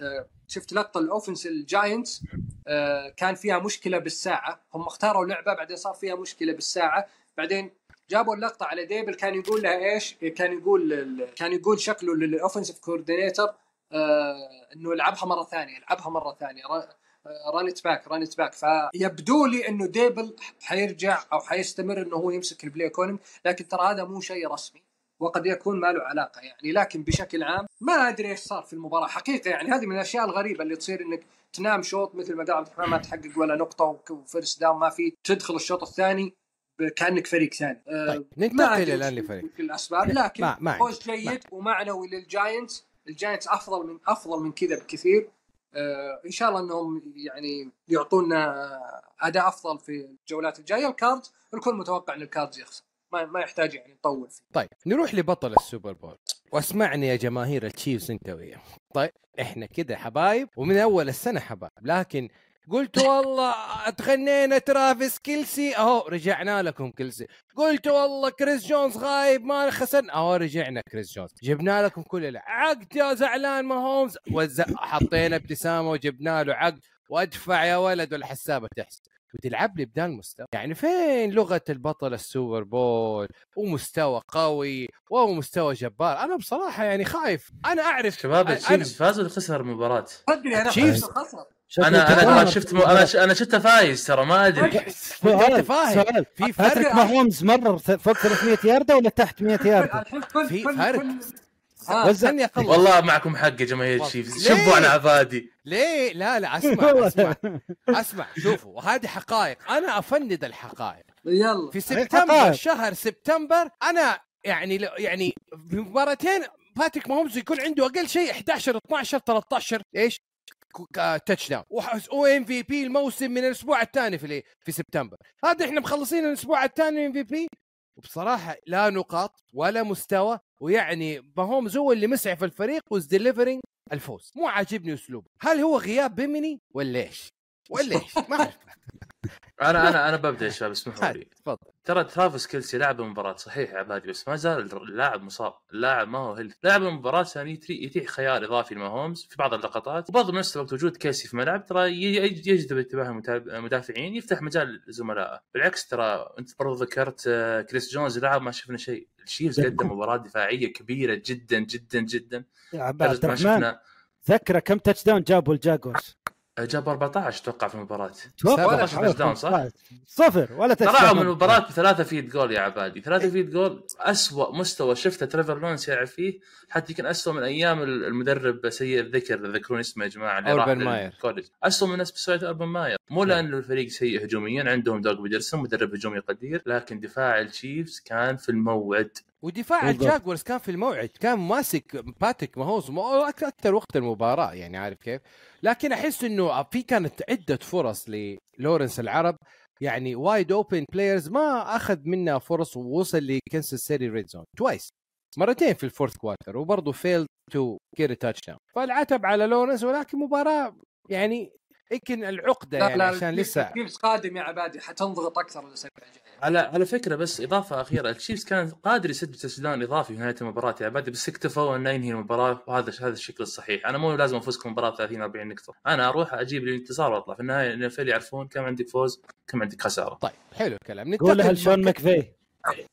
آه، شفت لقطة ال offense الجاينتس آه، كان فيها مشكلة بالساعة. هم اختاروا لعبة بعدين صار فيها مشكلة بالساعة. بعدين جابوا اللقطة على Daboll كان يقول لها إيش؟ كان يقول كان يقول شكله لل offensive coordinator آه إنه العبها مرة ثانية العبها مرة ثانية. run it back run it back فيبدو لي إنه Daboll حيرجع أو حيستمر إنه هو يمسك ال play calling لكن ترى هذا مو شيء رسمي وقد يكون ما له علاقة يعني. لكن بشكل عام ما أدري إيش صار في المباراة. حقيقة يعني هذه من الأشياء الغريبة اللي تصير إنك تنام شوط مثل ما قال عبد الرحمن ما تحقق ولا نقطة و first down ما في تدخل الشوط الثاني كانك فريق ثاني. آه، طيب ما ننتقل الآن لفريق. الأسباب لكن فوز. جيد ومعنوي للجاينتس. الجاينتس أفضل من أفضل من كذا بكثير. آه إن شاء الله إنهم يعني يعطونا أداء أفضل في الجولات الجاية. الكاردز الكل متوقع إن الكاردز يخسر. ما, ما يحتاج يعني نطول فيه. طيب نروح لبطل السوبر بول. واسمعني يا جماهير التشيفز أنت وياه طيب إحنا كده حبايب ومن أول السنة حبايب لكن قلت والله تغنينا ترافيس كيلسي. أهو رجعنا لكم كيلسي. قلت والله كريس جونز غايب ما خسرنا أهو رجعنا كريس جونز. جبنا لكم كل اللي. عقد يا زعلان ماهومز وز... حطينا ابتسامة وجبنا له عقد. وادفع يا ولد والحسابة تحسب. وتلعب لي بهذا المستوى. يعني فين لغة البطل السوبر بول؟ ومستوى قوي ومستوى جبار. أنا بصراحة يعني خايف. أنا أعرف شباب التشيفز فاز ولا خسر المباراة؟ ادري أنا. خسر أنا أنا. ما شفت م... أنا ش... أنا شفته فايز ترى ما أدري. سؤال فاهم في فرق ماهومز مرر فوق 300 ياردة ولا تحت 100 ياردة؟ الحين كل في فرق. استني اخلص والله معكم حق يا جماهير ليه؟ شبوا على عبادي. ليه؟ لا لا أسمع أسمع. أسمع. شوفوا وهذه حقائق. أنا افند الحقائق. يلا. في حقائق. سبتمبر شهر سبتمبر أنا يعني لو- يعني في مباراتين باتريك ماهومز يكون عنده أقل شيء 11 12 13 إيش؟ touchdown أو MVP الموسم من الأسبوع الثاني في في سبتمبر. هذا إحنا مخلصين الأسبوع الثاني MVP وبصراحة لا نقاط ولا مستوى ويعني ماهومز هو اللي مسعف الفريق و is delivering الفوز. مو عاجبني أسلوبه. هل هو غياب بينمي ولا إيش؟ ولا إيش ما أعرف. أنا أنا أنا ببدأ يا شباب اسمحوا لي. تفضل. ترى ترافيس كيلسي لعب المباراة صحيح يا عبادي بس ما زال اللاعب مصاب، اللاعب ما هو health، لاعب المباراة كان يتري- يتيح خيار إضافي لماهومز في بعض اللقطات، وبرضه بنفس الوقت وجود كيلسي في الملعب ترى يجذب انتباه المدافعين يفتح مجال لزملائه، بالعكس ترى أنت برضه ذكرت آه، كريس جونز لاعب ما شفنا شيء، التشيفز قدم مباراة دفاعية كبيرة جدا جدا جدا. ما شفنا ذكره كم touchdown جابوا الجاكوارز. جاب 14 أتوقع في المباراة. توقع 14 touchdown صح؟ صفر ولا touchdown طلعوا من المباراة بثلاثة field goal يا عبادي، ثلاثة field goal أسوأ مستوى شفته تريفر لورنس يلعب فيه. حتى يمكن أسوأ من أيام المدرب سيء الذكر ذكروني اسمه يا جماعة اللي راح ماير. لل college أسوأ من نفس سويت أوربن ماير، مو لأنه الفريق سيء هجوميا عندهم دوغ بيدرسون مدرب هجومي قدير، لكن دفاع التشيفز كان في الموعد. ودفاع. الجاكوارز كان في الموعد كان ماسك باتريك ماهومز أكثر وقت المباراة يعني عارف كيف لكن أحس إنه في كانت عدة فرص للورنس العرب يعني wide open players ما أخذ منها فرص ووصل لكنساس سيتي red zone twice مرتين في ال fourth quarter وبرضه failed to carry touchdown فالعتب على لورنس ولكن مباراة يعني يمكن العقدة يعني عشان لسه. التشيفز قادم يا عبادي حتنضغط أكثر الاسابيع الجايه على على فكرة بس إضافة أخيرة التشيفز كان قادر يسجل تسجيلا إضافي في نهاية المباراة يا عبادي بس اكتفوا انه ينهي المباراة وهذا هذا الشكل الصحيح. أنا مو لازم افوز مباراة 30 40 نقطة. أنا أروح أجيب الانتصار وأطلع. في النهاية ال NFL يعرفون كم عندك فوز كم عندك خسارة. طيب حلو الكلام. قولها ننتقل لشون ماكفاي.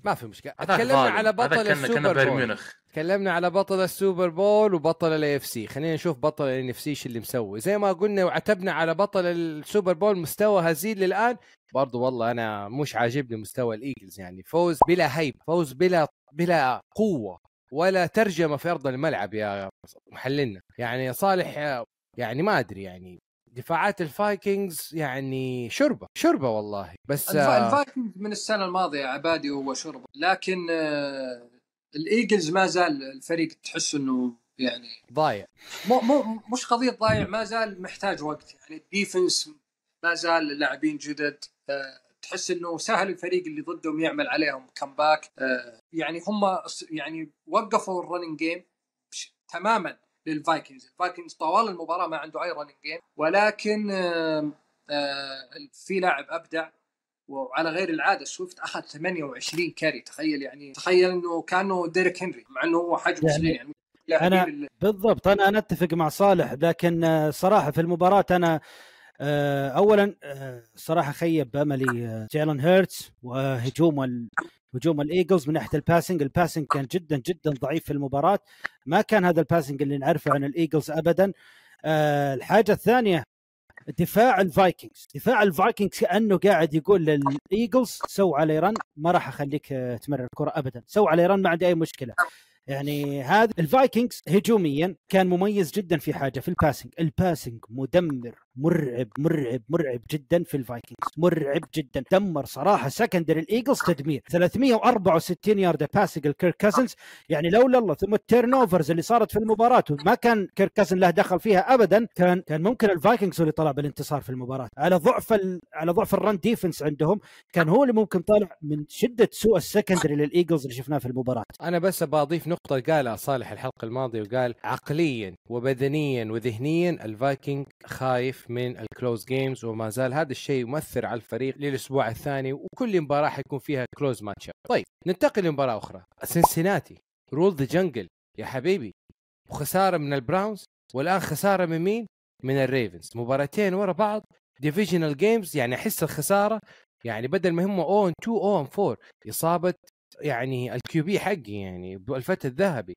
ما في مشكلة. تكلمنا. على بطل السوبر بول. تكلمنا على بطل السوبر بول وبطل ال AFC خلينا نشوف بطل ال NFC إيش اللي مسوي. زي ما قلنا وعتبنا على بطل السوبر بول مستوى هزيل للآن. برضو والله أنا مش عاجبني مستوى الإيجلز يعني. فوز بلا هيبة فوز بلا بلا قوة ولا ترجمة في أرض الملعب يا محللنا. يعني صالح يعني ما أدري يعني. دفاعات الفايكنجز يعني شربة شربة والله. بس الف- آه، الفايكنجز من السنة الماضية يا عبادي هو شربة لكن آه، الإيجلز ما زال الفريق تحس إنه يعني ضايع. مو مو مش قضية ضايع ما زال محتاج وقت. يعني ال defense ما زال لاعبين جدد. آه، تحس إنه سهل الفريق اللي ضدهم يعمل عليهم comeback يعني هم يعني وقفوا ال running game تماما. للفايكنجز. الفايكنجز طوال المباراة ما عنده أي running game ولكن آه، آه، في لاعب أبدع وعلى غير العادة سويفت أخذ 28 carry. تخيل يعني تخيل إنه كأنه ديريك هنري مع إنه هو حجمه يعني صغير يعني ال- بالضبط أنا أنا أتفق مع صالح لكن آه، صراحة في المباراة أنا آه، اولا صراحة خيب أملي جيلن هيرتس وهجوم ال- هجوم الإيجلز من ناحية ال passing، ال passing كان جدا جدا ضعيف في المباراة، ما كان هذا ال passing اللي نعرفه عن الإيجلز ابدا. آه، الحاجة الثانية دفاع الفايكنجز، دفاع الفايكنجز كأنه قاعد يقول للإيجلز سو علي run ما راح أخليك آه، تمرر الكرة ابدا، سو علي run ما عندي أي مشكلة. يعني هذا الفايكنجز هجوميا كان مميز جدا في حاجة في ال passing، ال passing مدمر. مرعب مرعب مرعب جدا في الفايكنجز، مرعب جدا، دمر صراحة secondary الايجلز تدمير، 364 يارده passing لكيرك كازنز، يعني لولا الله ثم ال turnovers اللي صارت في المباراة. وما كان كيرك كازنز له دخل فيها ابدا، كان كان ممكن الفايكنجز اللي طلع بالانتصار في المباراة، على ضعف. على ضعف ال run defense عندهم، كان هو اللي ممكن طالع من شدة سوء ال secondary للإيجلز اللي شفناه في المباراة. أنا بس بضيف نقطة قالها صالح الحلقة الماضية وقال عقليا وبدنيا وذهنيا الفايكنج خايف من ال close games وما زال هذا الشيء مؤثر على الفريق للأسبوع الثاني وكل مباراة حيكون فيها close match طيب ننتقل لمباراة أخرى. سنسناتي rule the jungle. يا حبيبي وخساره من البراونز والآن خسارة من مين؟ من الريفنز. مباراتين ورا بعض divisional games يعني احس الخسارة يعني بدل ما هم 0 2 0 4 إصابة يعني ال QB حقي يعني الفتى الذهبي.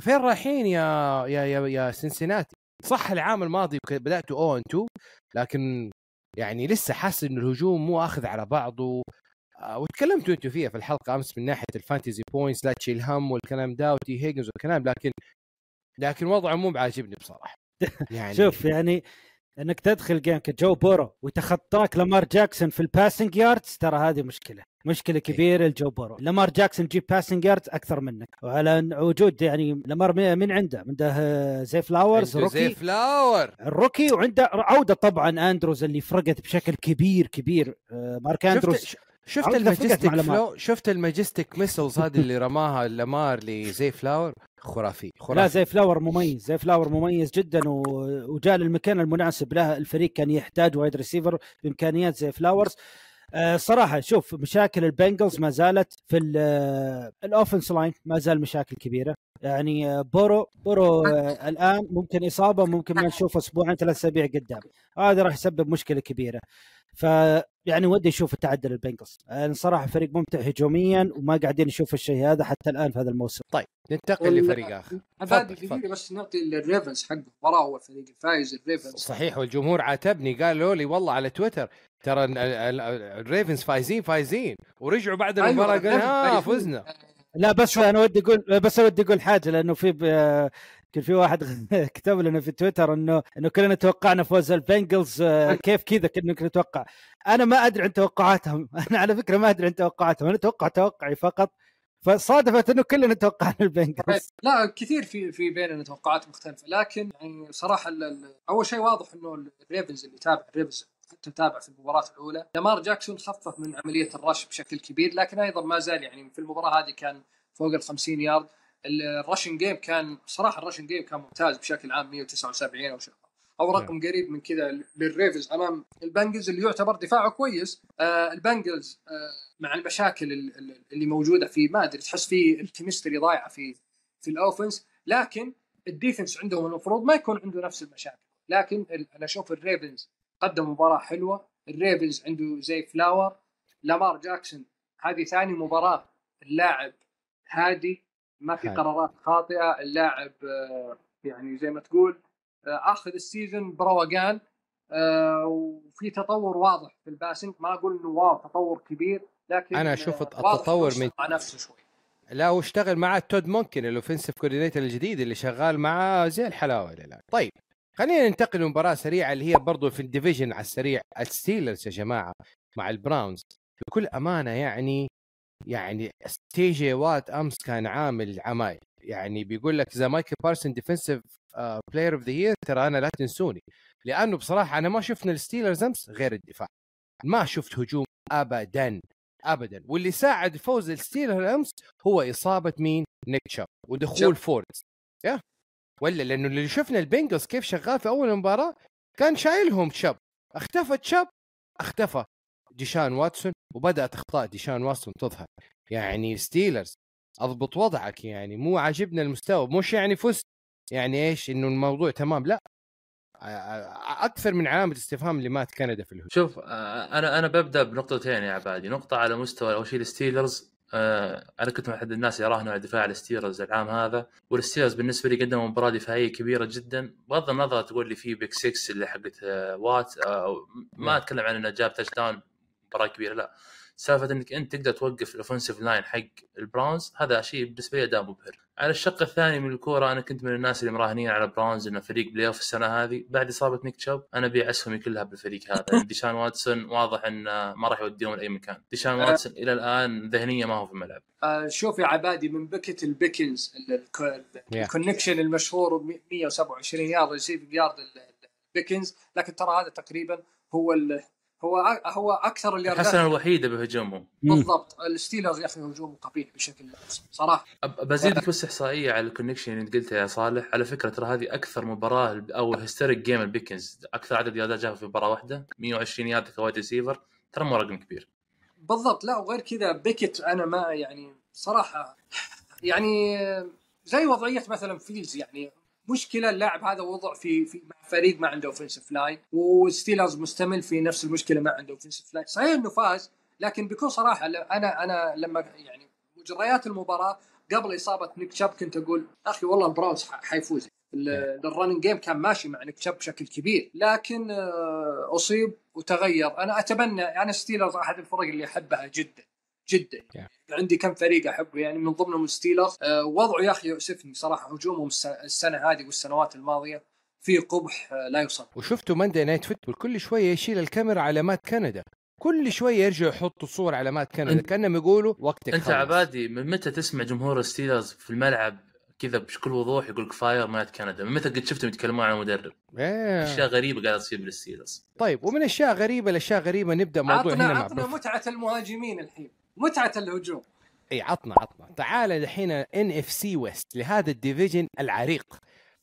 فين رايحين يا يا يا, يا سنسناتي صح العام الماضي بداتوا 0 2 لكن يعني لسه حاسس إنه الهجوم مو آخذ على بعضه. آه، وتكلمتوا أنتم فيها في الحلقة أمس من ناحية ال fantasy points لا تشيل هم والكلام ده وتي هيجنز والكلام لكن لكن وضعه مو بعاجبني بصراحة. يعني شوف يعني إنك تدخل game كجو بورو وتخطاك لامار جاكسون في ال passing yards ترى هذه مشكلة. مشكلة كبيرة لجو بورو لامار جاكسون يجيب passing yards أكثر منك. وعلى وجود يعني لامار من عنده؟ عنده آه، زي فلاورز عنده زي روكي. فلاور. الروكي وعنده عودة طبعا أندروز اللي فرقت بشكل كبير كبير. آه، مارك أندروز شفت شفت ال majestic. flow شفت ال majestic missiles هذه اللي رماها لامار لزي فلاور؟ خرافي خرافي. لا زي فلاور مميز زي فلاور مميز جدا و... وجاء للمكان المناسب له. الفريق كان يحتاج wide receiver بإمكانيات زي فلاورز. آه صراحة شوف مشاكل البنجلز ما زالت في ال offense line ما زال مشاكل كبيرة. يعني آه، بورو بورو آه الآن ممكن إصابة ممكن ما نشوفه أسبوعين ثلاث أسابيع قدام. هذا راح يسبب مشكلة كبيرة. ف يعني ودي أشوف التعدل البنجلز. آه صراحة فريق ممتع هجوميا وما قاعدين نشوف الشيء هذا حتى الآن في هذا الموسم. ننتقل وال- لفريق آخر. دقيقه بس نعطي للريفنز حق المباراة هو الفريق الفايز الريفنز. صحيح والجمهور عاتبني. قالوا لي والله على تويتر ترى ال- ال- ال- الريفنز فايزين فايزين. ورجعوا بعد أيوة، المباراة قالوا الريفنز ها. فزنا. لا بس أنا ودي أقول بس ودي أقول حاجة لأنه في كان في واحد كتب لنا في تويتر إنه إنه كلنا توقعنا فوز البنجلز آه، كيف كذا كنا نتوقع. أنا ما أدري عن توقعاتهم. أنا على فكرة ما أدري عن توقعاتهم. أنا أتوقع توقعي فقط. فصادفت إنه كلنا توقعنا البنجلز. لا كثير في في بيننا توقعات مختلفة لكن يعني صراحة أول شيء واضح إنه الريفنز اللي يتابع الريفنز حتى تابع في المباراة الأولى. لامار جاكسون خفف من عملية ال rush بشكل كبير لكن أيضا ما زال يعني في المباراة هذه كان فوق ال 50 يارد. ال rushing game كان صراحة ال rushing game كان ممتاز بشكل عام 179 أو شيء. أو رقم قريب من كذا للريفنز أمام البنجلز اللي يعتبر دفاعه كويس. آه البنجلز آه مع المشاكل ال- ال- اللي موجودة في ما أدري تحس في ال chemistry ضايعة في في ال offense. لكن ال defense عندهم المفروض ما يكون عنده نفس المشاكل. لكن أنا أشوف الريفنز قدم مباراة حلوة. الريفنز عنده زي فلاور. لامار جاكسون هذه ثاني مباراة. اللاعب هادي ما في. قرارات خاطئة. اللاعب آه، يعني زي ما تقول آه، آخذ ال season بروقان آه، وفي تطور واضح في ال passing. ما أقول إنه wow تطور كبير لكن أنا أشوف آه، واضح التطور من- نفسه شوي. لا واشتغل معاه تود ممكن ال offensive coordinator الجديد اللي شغال معاه زي الحلاوة الان طيب. خلينا ننتقل لمباراة سريعة اللي هي برضو في ال division على السريع الستيلرز يا جماعة مع البراونز. بكل أمانة يعني يعني تي جي وات أمس كان عامل عمايل. يعني بيقول لك ذا مايكا بارسونز defensive player of the year ترى أنا لا تنسوني. لأنه بصراحة أنا ما شفنا الستيلرز أمس غير الدفاع. ما شفت هجوم ابدا ابدا. واللي ساعد فوز الستيلر أمس هو إصابة مين؟ نيك تشاب ودخول. فورد is yeah؟ ولا لأنه اللي شفنا البنجلز كيف شغال في أول مباراة كان شايلهم تشاب. اختفى تشاب اختفى ديشان واتسون وبدأت أخطاء ديشان واتسون تظهر. يعني ستيلرز أضبط وضعك يعني مو عاجبنا المستوى مش يعني فزت. يعني إيش؟ إنه الموضوع تمام. لا. أكثر من علامة استفهام لمات كانادا في الهجوم. شوف أنا أنا ببدأ بنقطتين يا عبادي. نقطة على مستوى أول شيء الستيلرز. آه، أنا كنت من احد الناس اللي راهنوا على دفاع الستيلرز العام هذا والستيلرز بالنسبة لي قدموا مباراة دفاعية كبيرة جدا بغض النظر تقول لي في pick 6 اللي حقت آه، وات أو ما نعم. أتكلم عن إنه جاب touchdown مباراة كبيرة لا سالفة إنك أنت تقدر توقف ال offensive line حق البراونز هذا شيء بالنسبة لي أداء مبهر. على الشق الثاني من الكورة أنا كنت من الناس اللي مراهنين على براونز إنه فريق playoff السنة هذه. بعد إصابة نيك تشوب أنا ابيع اسهمي كلها بالفريق هذا. يعني ديشان واتسون واضح انه ما راح يوديهم لأي مكان. ديشان واتسون إلى الآن ذهنيا ما هو في الملعب. آه، شوف يا عبادي من بيكيت لبيكنز ال- ال- ال connection المشهور ب 127 يارد receiving yard البيكنز. لكن ترى هذا تقريبا هو ال هو هو أكثر اللي الحسنة الوحيدة بهجومهم. بالضبط. الستيلرز يا أخي هجومه قبيح بشكل صراحة. بزيدك بس احصائيه على ال connection اللي أنت قلتها يا صالح. على فكرة ترى هذه أكثر مباراة أو historic game البيكنز أكثر عدد ياردات جابها في مباراة واحدة. 120 يارد ك wide receiver. ترى مو رقم كبير. بالضبط. لا وغير كذا بيكت أنا ما يعني صراحة يعني زي وضعية مثلا فيلدز يعني مشكلة اللاعب هذا وضع في في مع فريق ما عنده offensive line وستيلرز مستمل في نفس المشكلة ما عنده offensive line صحيح إنه فاز لكن بكل صراحة أنا أنا لما يعني مجريات المباراة قبل إصابة نيك تشاب كنت أقول أخي والله البراونز حيفوز. ال running game كان ماشي مع نيك تشاب بشكل كبير. لكن آه، أصيب وتغير. أنا أتمنى أنا ستيلرز أحد الفرق اللي أحبها جدا. جدا Yeah. عندي كم فريق أحبه يعني من ضمنهم ستيلرز أه وضعه يا أخي يؤسفني صراحة هجومهم الس- السنة هذه والسنوات الماضية في قبح آه، لا يوصف وشفتوا Monday Night Football كل شوية يشيل الكاميرا على مات كندا كل شوية يرجعوا يحطوا صور على مات كندا كأنهم يقولوا وقتك أنت خلص. عبادي من متى تسمع جمهور الستيلرز في الملعب كذا بكل وضوح يقول لك fire مات كندا من متى قد شفتهم يتكلمون عن المدرب إيه. أشياء غريبة قاعدة تصير بالستيلرز طيب ومن أشياء غريبة لأشياء غريبة نبدأ موضوع عطنا هنا مع عطنا prof. متعة المهاجمين الحين متعة الهجوم. إي عطنا عطنا. تعال الحين NFC West لهذا ال division العريق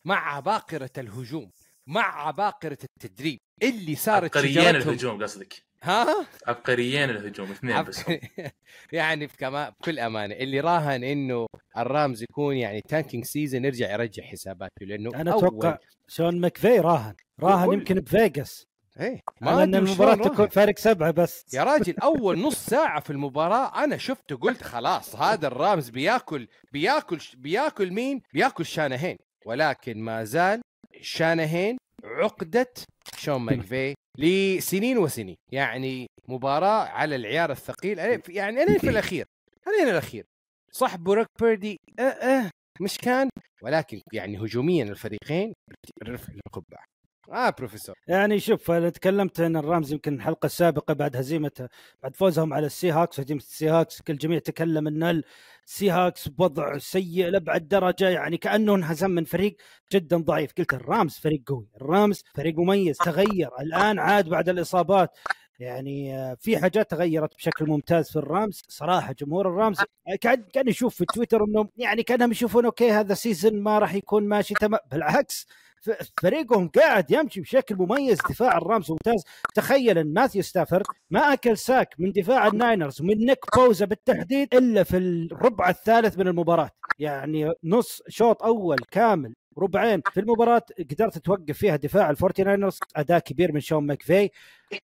مع عباقره الهجوم مع عباقره التدريب. اللي صارت عبقريين الهجوم قصدك. ها؟ عبقريين الهجوم اثنين بس. هم. عبق- يعني كمان بكل أمانة. اللي راهن إنه الرامز يكون يعني tanking season يرجع يرجع حساباته لأنه أنا أول- أتوقع شون ماكفي راهن. راهن. يمكن بفيغاس. إيه على إن المباراه تكون. فارق سبعة بس. يا راجل أول نص ساعة في المباراة أنا شفته قلت خلاص هذا الرامز بياكل بياكل بياكل مين؟ بياكل شانهين. ولكن ما زال شانهين عقدة شون ماكفي لسنين وسنين. يعني مباراة على العيار الثقيل يعني الين في الأخير الين الأخير. صح بروك بيردي أه أه مش كان؟ ولكن يعني هجوميا الفريقين رفع القبعه آه بروفيسور. يعني شوف أنا تكلمت إن الرامز يمكن الحلقة السابقه بعد هزيمة بعد فوزهم على السي هاكس هزيمة السي هاكس الجميع تكلم إن السي هاكس بوضع سيء لأبعد درجة يعني كأنه انهزم من فريق جدا ضعيف. قلت الرامز فريق قوي. الرامز فريق مميز تغير. الآن عاد بعد الإصابات يعني آه، في حاجات تغيرت بشكل ممتاز في الرامز. صراحة جمهور الرامز كان كان يشوف في تويتر انه يعني كأنهم يشوفون okay هذا season ما راح يكون ماشي تمام. بالعكس فريقهم قاعد يمشي بشكل مميز. دفاع الرامز ممتاز. تخيل إن ماثيو ستافورد ما أكل sack من دفاع الناينرز ومن نيك بوزا بالتحديد إلا في الربع الثالث من المباراة. يعني نص شوط أول كامل ربعين في المباراة قدرت توقف فيها دفاع الفورتي ناينرز أداء كبير من شون ماكفي.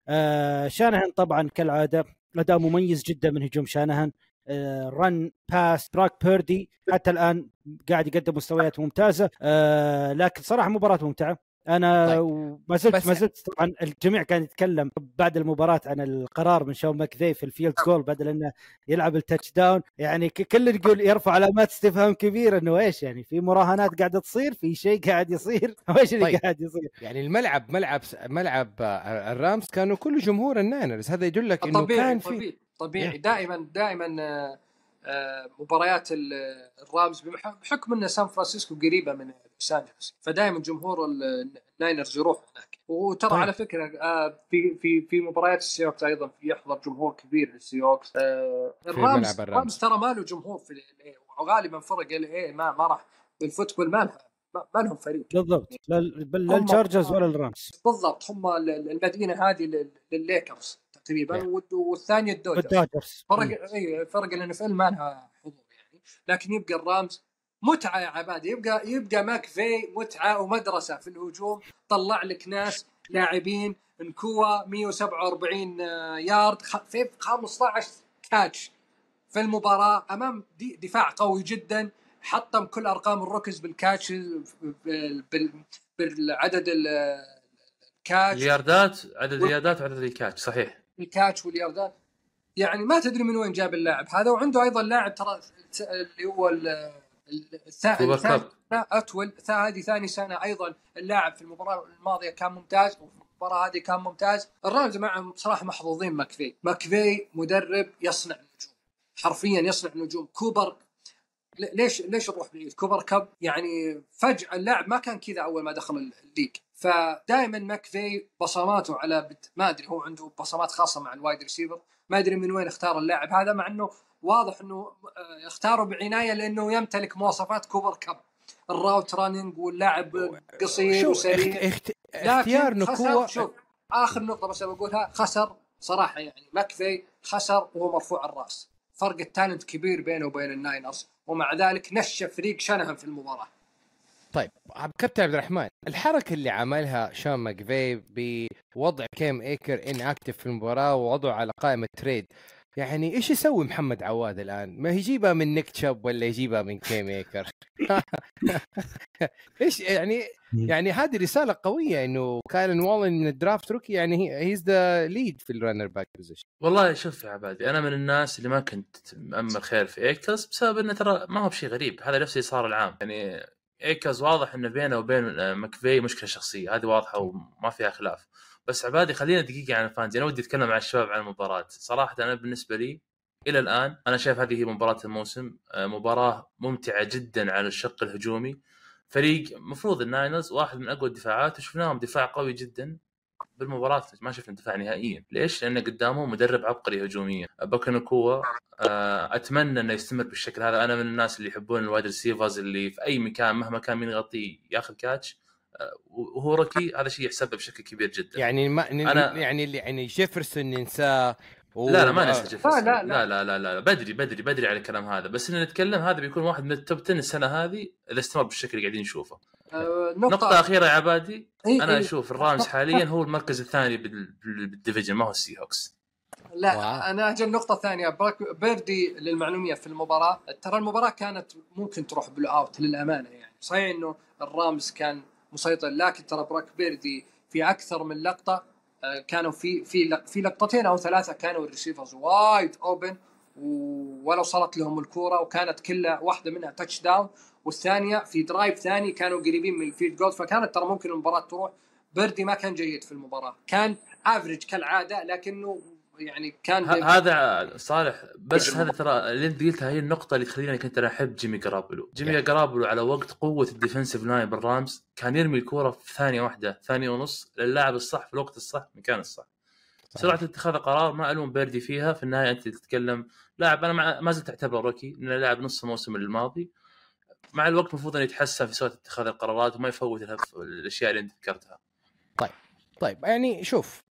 آه شانهن طبعا كالعادة أداء مميز جدا من هجوم شانهن run pass بروك بيردي حتى الآن قاعد يقدم مستويات ممتازة. آه لكن صراحة مباراة ممتعة. أنا طيب. ما زلت ما زلت طبعا الجميع كان يتكلم بعد المباراة عن القرار من شون ماكفي في ال field goal بدل إنه يلعب ال touchdown يعني ك- كل يقول يرفع علامات استفهام كبيره إنه إيش يعني في مراهنات قاعدة تصير في شيء قاعد يصير وإيش اللي طيب. قاعد يصير يعني الملعب ملعب ملعب آه، الرامز كانوا كله جمهور الناينرز هذا يدلك إنه كان في طبيعي طبيعي. دائما دائما آه، مباريات ال- الرامز بحكم إن سان فرانسيسكو قريبة من لوس أنجلوس. فدائما جمهور ال- الناينرز يروح هناك. وترى طيب. على فكرة آه، في في في مباريات السي هوكس أيضا في يحضر جمهور كبير للسي هوكس. آه، الرامز الرامز. ترى ما له جمهور في ال وغالبا فرق LA ما ما راح ال football ما لها ما لهم فريق. بالضبط. لا التشارجرز ولا الرامز. بالضبط هم ال- ال- المدينة هذه لل- للليكرز. تقريبا والثانيه الدوجرز. والدوجرز فرق LA فرق ال NFL ما لها حضور يعني. لكن يبقى الرامز متعة يا عبادي يبقى يبقى ماكفي متعة ومدرسة في الهجوم. طلع لك ناس لاعبين. نكوا 147 يارد. خ- في 15 catch في المباراة أمام دي دفاع قوي جدا. حطم كل أرقام ال rookies بال catch بال- بال- بالعدد ال- ال catch. الياردات عدد الياردات وعدد ال catch صحيح. ال catch والياردات يعني ما تدري من وين جاب اللاعب. هذا وعنده أيضا لاعب ترى اللي هو الثاني اتويل هذه ثاني سنة أيضا اللاعب في المباراة الماضية كان ممتاز وفي المباراة هذه كان ممتاز. الرامز معهم بصراحه محظوظين ماكفي. ماكفي مدرب يصنع نجوم. حرفيا يصنع نجوم. كوبر ليش ليش نروح بعيد كوبر كاب؟ يعني فجأة اللاعب ما كان كذا أول ما دخل ال league. فدائما ماكفي بصماته على بت... ما أدري هو عنده بصمات خاصة مع ال wide receiver. ما أدري من وين اختار اللاعب هذا مع إنه واضح إنه آه، اختاره بعناية لإنه يمتلك مواصفات كوبر كاب. ال route running واللاعب قصير وسريع. اخت... اختيار نكوا شوف آخر نقطة بس بقولها خسر صراحة يعني. ماكفي خسر وهو مرفوع الرأس. فرق ال talent كبير بينه وبين الناينرز. ومع ذلك نشف فريق شنهن في المباراة. طيب كابتن عبد الرحمن الحركة اللي عملها شون ماكفي بوضع كام ايكرز inactive في المباراة ووضعه على قائمة trade يعني إيش يسوي محمد عواد الآن؟ ما يجيبها من نيك تشاب ولا يجيبها من كام ايكرز؟ إيش يعني يعني هذه رسالة قوية إنه كايرن ويليامز من ال draft rookie يعني he's the lead في ال running back position والله شوف يا عبادي أنا من الناس اللي ما كنت مأمل خير في ايكرز بسبب إنه ترى ما هو بشيء غريب هذا نفس اللي صار العام. يعني ايكرز واضح إنه بينه وبين ماكفي مشكلة شخصية هذه واضحة وما فيها خلاف. بس عبادي خلينا دقيقة عن ال fantasy أنا ودي أتكلم مع الشباب عن المباراة. صراحة أنا بالنسبة لي إلى الآن أنا شايف هذه هي مباراة الموسم. آه، مباراة ممتعة جدا على الشق الهجومي. فريق مفروض الناينرز واحد من أقوى الدفاعات وشفناهم دفاع قوي جدا بالمباراة. ما شفنا دفاع نهائيا، ليش؟ لأن قدامه مدرب عبقري هجوميا، بوكا ناكوا آه، أتمنى إنه يستمر بالشكل هذا، أنا من الناس اللي يحبون ال wide receivers اللي في أي مكان مهما كان مين يغطيه ياخذ catch. وهو rookie هذا شيء يحسب له بشكل كبير جدا. يعني ما أنا- يعني اللي يعني جيفرسون ننساه و- لا لا ما آه، ننسى جيفرسون لا، لا لا. لا لا لا, بدري بدري بدري على الكلام هذا بس ان نتكلم هذا بيكون واحد من ال top 10 السنة هذه إذا استمر بالشكل اللي قاعدين نشوفه. آه، نقطة أخيرة يا عبادي إيه أنا إيه. أشوف الرامز حاليا هو المركز الثاني بال- بال- بال division ما هو السي هوكس. لا wow. أجي النقطه الثانية بروك بيردي للمعلومية في المباراة ترى المباراة كانت ممكن تروح blowout للأمانة يعني صحيح إنه الرامز كان مسيطر لكن ترى بروك بيردي في أكثر من لقطة آه، كانوا في في في لقطتين أو ثلاثة كانوا ال receivers wide open ولو صارت لهم الكورة وكانت كلها واحدة منها touchdown والثانية في drive ثاني كانوا قريبين من ال field goal فكانت ترى ممكن المباراة تروح. بيردي ما كان جيد في المباراة كان average كالعادة لكنه يعني كان هذا صالح بس هذا ترى اللي أنت قلتها هي النقطة اللي تخليني كنت أنا أحب جيمي جرابلو، جيمي Yeah. جرابلو على وقت قوة ال defensive line بالرامز كان يرمي الكورة في ثانية واحدة، ثانية ونص للاعب الصح في الوقت الصح في المكان الصح. سرعة اتخاذ القرار ما ألوم بيردي فيها في النهاية أنت تتكلم لاعب أنا ما زلت أعتبره rookie لأنه لاعب نص الموسم الماضي مع الوقت المفروض انه يتحسن في سرعة اتخاذ القرارات وما يفوت الأشياء اللي أنت ذكرتها. طيب يعني شوف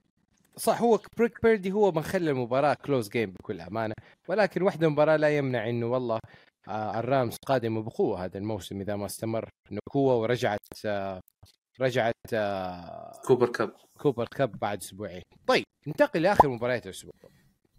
صح هو بروك بيردي هو من خلى المباراة close game بكل أمانة ولكن واحدة مباراة لا يمنع إنه والله آه الرامز قادمة بقوة هذا الموسم إذا ما استمر إنه قوه ورجعت آه رجعت آه كوبر كاب. كوبر كاب بعد أسبوعين. طيب ننتقل لآخر مباريات الأسبوع.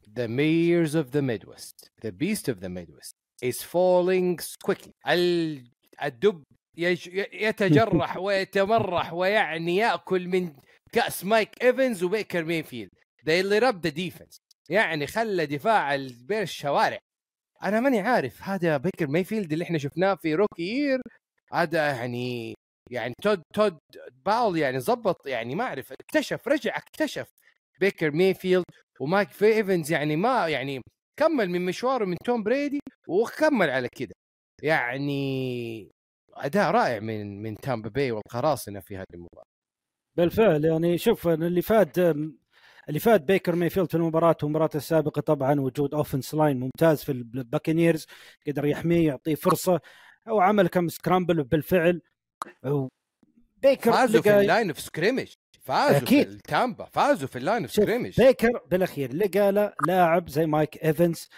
The Mayors of the Midwest The Beast of the Midwest is falling quickly. ال... الدب يج... يتجرح ويتمرح ويعني يأكل من كأس مايك إيفنز وبيكر مينفيلد. They lit up the defense. يعني خلى دفاع البيرز شوارع أنا ماني عارف هذا بيكر مينفيلد اللي إحنا شفناه في rookie year هذا يعني يعني تود تود باول يعني زبط يعني ما أعرف اكتشف رجع اكتشف بيكر ميفيلد ومايك في إيفنز يعني ما يعني كمل من مشواره من توم بريدي وكمل على كده. يعني أداء رائع من من تامبا باي والقراصنة في هذه المباراة. بالفعل يعني شوف اللي فاد اللي فاد بيكر ميفيلد في المباراة والمباراة السابقة طبعا وجود offense line ممتاز في البكانيرز قدر يحميه يعطيه فرصة وعمل كم scramble بالفعل بيكر فازوا في ال line of scrimmage فازوا أكيد. في التامبا فازوا في ال line of scrimmage بيكر بالأخير لقى له لاعب زي مايك إيفنز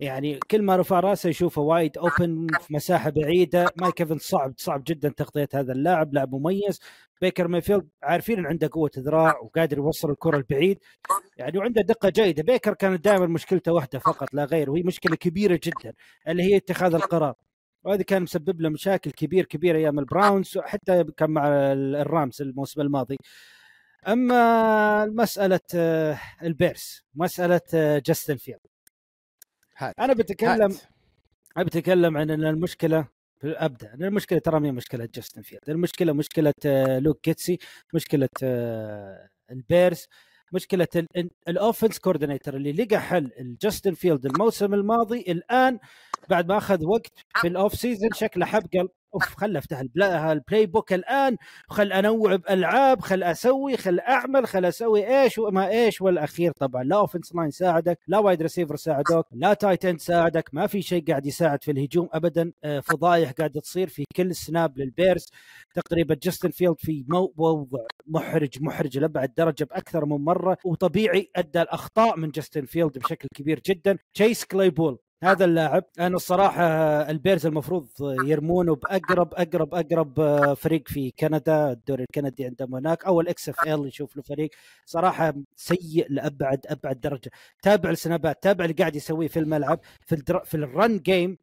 يعني كل ما رفع راسه يشوفه wide open في مساحة بعيدة. مايك ايفنز صعب صعب جدا تغطية هذا اللاعب لاعب مميز. بيكر مايفيلد عارفين إن عنده قوة ذراع وقادر يوصل الكرة البعيد. يعني وعنده دقة جيدة. بيكر كانت دائما مشكلته واحدة فقط لا غير وهي مشكلة كبيرة جدا اللي هي اتخاذ القرار. وهذا كان مسبب له مشاكل كبير كبيره أيام البراونز وحتى كان مع الرامز الموسم الماضي. أما مسألة آه، البيرس مسألة آه، جاستن فيلد. هات. أنا بتكلم هات. أنا بتكلم عن إن المشكلة ابدا المشكلة ترى مي مشكلة جاستن فيلد المشكلة مشكلة آه، لوك كيتسي مشكلة آه، البيرز مشكلة ال- ال offense coordinator اللي لقى حل الجاستن فيلد الموسم الماضي الآن بعد ما أخذ وقت في ال off season شكله حب قال أوف خل أفتح ال pla- ال playbook الآن. خل أنوع بألعاب خل أسوي خل أعمل خل أسوي إيش وما إيش والأخير طبعا. لا offense line ساعدك لا wide receiver ساعدوك لا tight end ساعدك. ما في شيء قاعد يساعد في الهجوم ابدا. آه، فضايح قاعدة تصير في كل snap للبيرز تقريبا جاستن فيلد في مو- موضع محرج محرج لأبعد درجة بأكثر من مرة. وطبيعي أدى الأخطاء من جاستن فيلد بشكل كبير جدا. تشيس كليبول هذا اللاعب أنا الصراحة البيرز المفروض يرمونه بأقرب أقرب أقرب آه، فريق في كندا الدوري الكندي عندهم هناك أو ال XFL يشوف له فريق. صراحة سيء لأبعد أبعد درجة. تابع السنابات تابع اللي قاعد يسويه في الملعب في الدر... في ال run game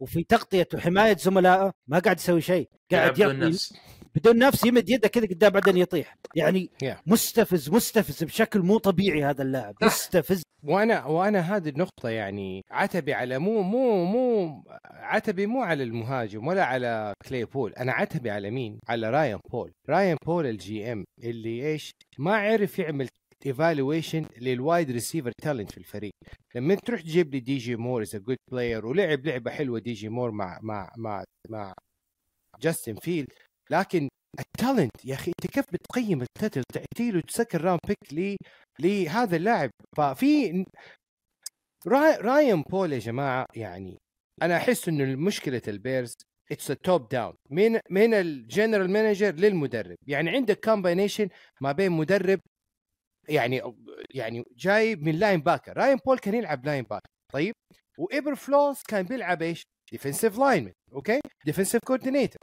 وفي تغطيه وحمايه زملائه ما قاعد يسوي شيء. قاعد يعطي بدون نفس يمد يده كذا قدام بعدين يطيح. يعني Yeah. مستفز مستفز بشكل مو طبيعي هذا اللاعب. مستفز. وأنا وأنا هذه النقطة يعني عتبي على مو مو مو عتبي مو على المهاجم ولا على كلي بول، أنا عتبي على مين؟ على رايان بول، رايان بول ال GM اللي إيش؟ ما عرف يعمل evaluation لل wide receiver talent في الفريق، لما تروح تجيب لي دي جي مور is good player ولعب لعبة حلوة دي جي مور مع مع مع مع جاستن فيلد لكن ال talent يا أخي أنت كيف بتقيم ال talent تعطي له second round pick لهذا اللاعب؟ ففي راي... رايان بول يا جماعة يعني أنا أحس إنه مشكلة البيرز it's top down من من ال general manager للمدرب. يعني عندك combination ما بين مدرب يعني يعني جاي من linebacker رايان بول كان يلعب linebacker طيب؟ وايبرفلوس كان بيلعب إيش؟ defensive lineman okay defensive coordinator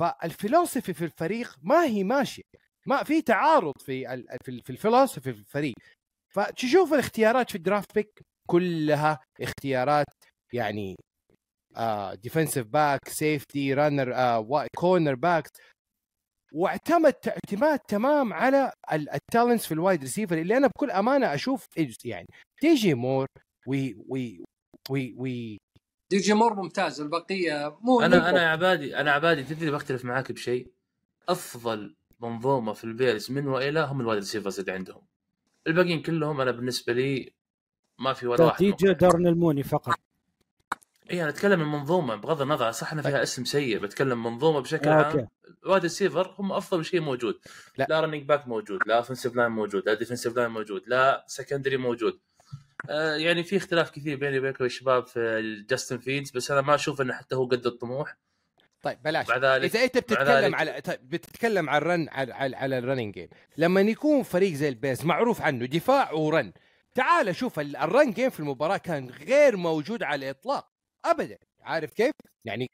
فال philosophy في الفريق ما هي ماشية. ما في تعارض في في في ال philosophy في الفريق. فتشوف الاختيارات في ال draft pick كلها اختيارات يعني defensive back safety runner cornerback واعتمد اعتماد تمام على ال talents في ال wide receiver اللي أنا بكل أمانة أشوف يعني. دي جي مور وي وي وي وي دي جي مور ممتاز البقية مو أنا أنا يا عبادي أنا عبادي تدري بختلف معاك بشيء أفضل منظومة في البيرز من وإلى هم ال wide receivers اللي عندهم الباقيين كلهم أنا بالنسبة لي ما في ولا واحد مقنع. دارنل موني فقط اي أنا أتكلم من منظومة بغض النظر صح ان فيها اسم سيء بتكلم منظومة بشكل آه، عام okay. ال wide receiver هم أفضل شيء موجود لا. لا, running back موجود لا offensive line موجود لا defensive line موجود لا secondary موجود يعني في اختلاف كثير بيني وبينكم يا شباب في جاستن فيلدز بس أنا ما أشوف إنه حتى هو قد الطموح. طيب بلاش. ذلك إذا أنت بتتكلم على طيب بتتكلم عن ال run على على, على ال running game لما يكون فريق زي البيرز معروف عنه دفاع و run تعال شوف ال- ال run game في المباراة كان غير موجود على الإطلاق. ابدا. عارف كيف؟ يعني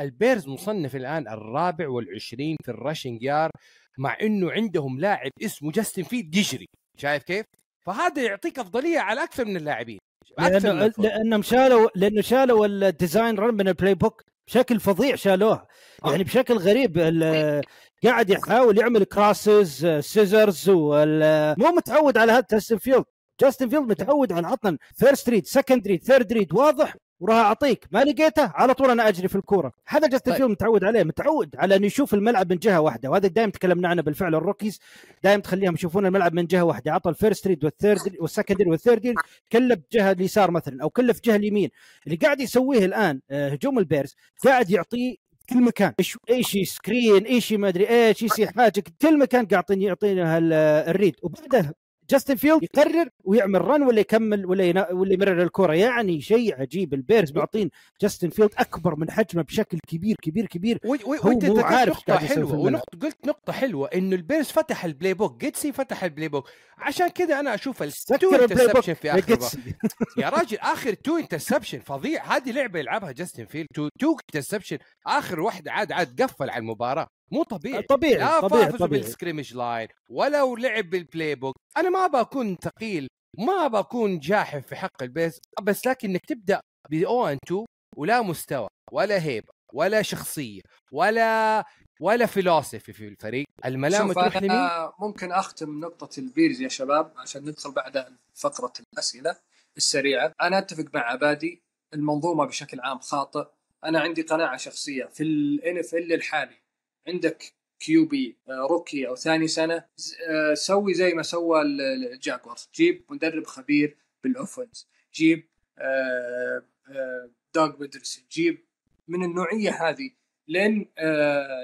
البيرز مصنف الآن الرابع والعشرين في ال rushing yard مع إنه عندهم لاعب اسمه جاستن فيلد يجري شايف كيف؟ فهذا يعطيك أفضلية على أكثر من اللاعبين لأنه الفرق. لانهم شالوا لأنه شالوا ال design run من ال playbook بشكل فظيع شالوه. آه. يعني بشكل غريب ال- قاعد يحاول يعمل كراسز scissors مو متعود على هذا جاستن فيلد جاستن فيلد متعود على عطن first read second read third read واضح. وراح أعطيك ما لقيته على طول أنا أجري في الكورة. هذا جاستن طيب. متعود عليه متعود على انه يشوف الملعب من جهة واحدة وهذا دائما تكلمنا عنه بالفعل ال rookies دائما تخليهم يشوفون الملعب من جهة واحدة. عطى الفيرست ريد والثيرد والسكند والثيرد كله بجهه اليسار مثلا أو كله في جهة اليمين. اللي قاعد يسويه الآن آه، هجوم البيرز قاعد يعطيه كل مكان. إيش إيش screen إيش ما أدري إيش إيش حاجة كل مكان قاعد يعطينا هال- ال read. وبعدها جاستن فيلد يقرر ويعمل run ولا يكمل ولا ينا ولا يمرر الكرة. يعني شيء عجيب. البيرز معطين جاستن فيلد أكبر من حجمه بشكل كبير كبير كبير. و- و- هو وانت مو عارف حلوة. الملعب. ونقطة قلت نقطة حلوة إنه البيرز فتح البلاي بوك. جيتسي فتح ال playbook. عشان كذا أنا أشوف ال two interception في آخر. يا راجل آخر two interception فظيع. هذه لعبة يلعبها جاستن فيلد. two two interception آخر واحدة عاد عاد قفل على المباراة. مو طبيعي. طبيعي لا طبيعي طبيعي. بال scrimmage line ولو لعب بال playbook أنا ما بكون ثقيل ما بكون جاحف في حق البيرز بس لكن إنك تبدأ ب 0 2 ولا مستوى ولا هيبة ولا شخصية ولا ولا philosophy في الفريق. الملامة تروح لمين؟ أنا ممكن أختم نقطة البيرز يا شباب عشان ندخل بعد فقرة الأسئلة السريعة. أنا أتفق مع عبادي المنظومة بشكل عام خاطئ. أنا عندي قناعة شخصية في الان اف ال الحالي. عندك QB آه، rookie أو ثاني سنة ز- آه، سوي زي ما سوى ال- ال- الجاقورز جيب مدرب خبير بال offense جيب آه، آه، دوغ بيدرسون جيب من النوعية هذه. لأن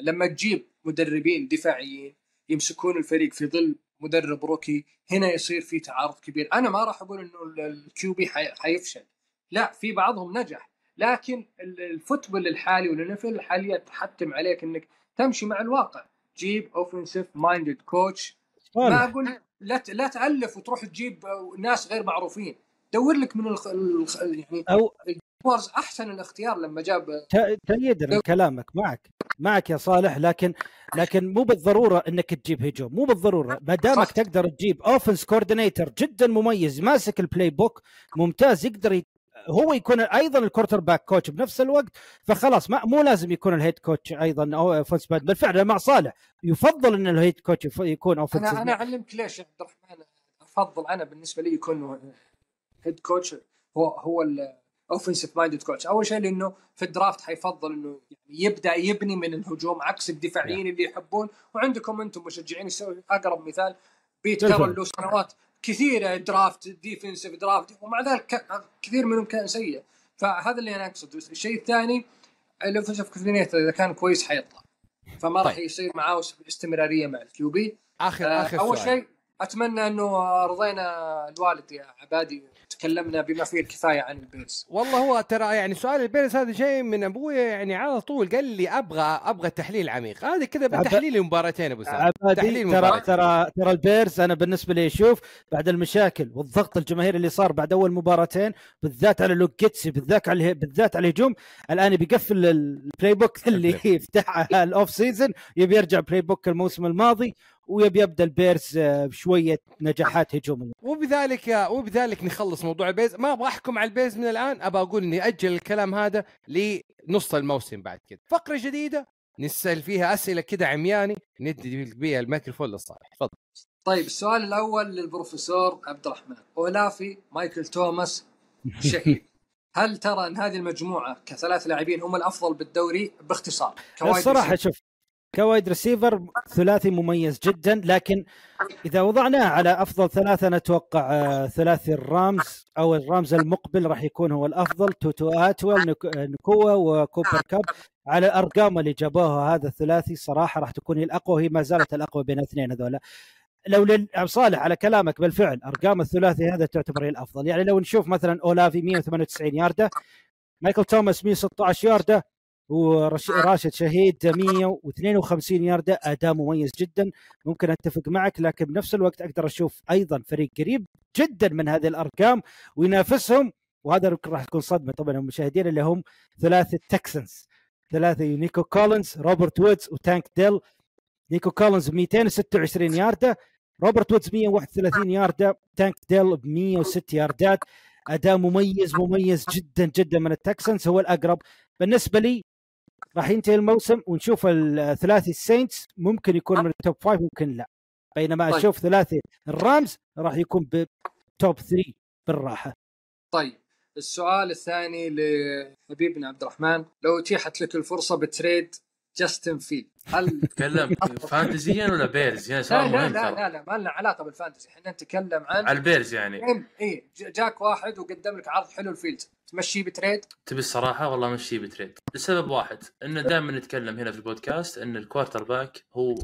لما تجيب مدربين دفاعيين يمسكون الفريق في ظل مدرب rookie هنا يصير في تعارض كبير. أنا ما راح أقول إنه ال QB حيفشل. لا في بعضهم نجح. لكن ال- ال football الحالي وال NFL الحالية تحتم عليك إنك تمشي مع الواقع. جيب offensive minded coach ما أقول لا لا تألف وتروح تجيب ناس غير معروفين. دور لك من الخ... الخ... يعني أو وارز أحسن الاختيار لما جاب تأييد من كلامك معك. معك يا صالح. لكن لكن مو بالضرورة إنك تجيب هجوم. مو بالضرورة. ما دامك. تقدر تجيب offense coordinator جدا مميز ماسك ال playbook ممتاز يقدر. هو يكون أيضا ال quarterback coach بنفس الوقت فخلاص ما مو لازم يكون ال head coach أيضا أو offense back بالفعل مع صالح. يفضل إن ال head coach يكون offense أنا أنا أعلمك ليش يا عبد الرحمن أفضل أنا بالنسبة لي يكون head coach هو هو ال offensive minded coach أول شيء لأنه في ال draft حيفضل إنه يعني يبدأ يبني من الهجوم عكس الدفاعيين اللي يحبون. وعندكم أنتم مشجعين أقرب مثال بيت. كارول له سنوات. كثيره draft defensive draft ومع ذلك كثير منهم كان سيء فهذا اللي أنا أقصده الشيء الثاني ال offensive coordinator إذا كان كويس حيطلع فما راح طيب. يصير معاه استمرارية مع ال QB اخر آه، آخر أول. شيء أتمنى أنه رضينا الوالد يا عبادي وتكلمنا بما فيه الكفاية عن البيرز والله هو ترى يعني سؤال البيرز هذا جاي من ابويا يعني على طول قال لي أبغى أبغى تحليل عميق. هذا كذا بتحليل مباراتين أبو سعد. تحليل ترى. ترى ترى البيرز أنا بالنسبة لي أشوف بعد المشاكل والضغط الجماهيري اللي صار بعد أول مباراتين بالذات على لوك جيتسي بالذات على بالذات على الهجوم الآن بيقفل ال playbook اللي يفتحها ال off season يبي يرجع playbook الموسم الماضي. ويبي يبدا البيرز آه، بشوية نجاحات هجوميه وبذلك وبذلك نخلص موضوع البيرز ما أبغى أحكم على البيرز من الآن أبغى أقول إني أجل الكلام هذا لنص الموسم بعد كذا فقرة جديدة نسأل فيها أسئلة كذا عمياني ندي بيها الميكروفون للصالح تفضل. طيب السؤال الأول للبروفيسور عبد الرحمن. أولافي مايكل توماس شهيد. هل ترى أن هذه المجموعة كثلاث لاعبين هم الأفضل بالدوري؟ باختصار الصراحة؟ شوف كوايد ريسيفر ثلاثي مميز جدا لكن إذا وضعناه على أفضل ثلاثة أنا أتوقع آه، ثلاثي الرامز أو الرامز المقبل راح يكون هو الأفضل توتو اتويل نك- نكوا وكوبر كاب. على الارقام اللي جابوها هذا الثلاثي صراحة راح تكون الأقوى وهي ما زالت الأقوى بين الاثنين هذولا لو لل... صالح على كلامك بالفعل أرقام الثلاثي هذا تعتبر هي الأفضل. يعني لو نشوف مثلا أولافي 198 ياردة مايكل توماس 116 ياردة وراشد شهيد 152 ياردة أداء مميز جدا. ممكن أتفق معك لكن بنفس الوقت أقدر أشوف أيضا فريق قريب جدا من هذه الأرقام وينافسهم. وهذا يمكن راح تكون صدمة طبعا المشاهدين اللي هم ثلاثة تكسنز ثلاثة نيكو كولينز روبرت وودز وتانك ديل. نيكو كولينز ب 226 ياردة روبرت وودز 131 ياردة تانك ديل ب 106 ياردات. أداء مميز مميز جدا جدا من التكسنز هو الأقرب. بالنسبة لي راح ينتهي الموسم ونشوف الثلاثي السينتس ممكن يكون من ال top five ممكن لا. بينما طيب. أشوف ثلاثي الرامز راح يكون ب top 3 بالراحة. طيب. السؤال الثاني لحبيبنا عبد الرحمن. لو اتيحت لك الفرصة ب trade جاستن فيلدز. هل تكلم fantasy ولا بيرز؟ يعني لا لا مهم لا ترى لا, لا ما لنا علاقة بال fantasy إحنا نتكلم عن على البيرز يعني. إي إيه جاك واحد وقدم لك عرض حلو لفيلدز. تمشيه ب trade؟ تبي الصراحة؟ والله مشي ب trade. لسبب واحد إنه دائما نتكلم هنا في البودكاست إن ال quarterback هو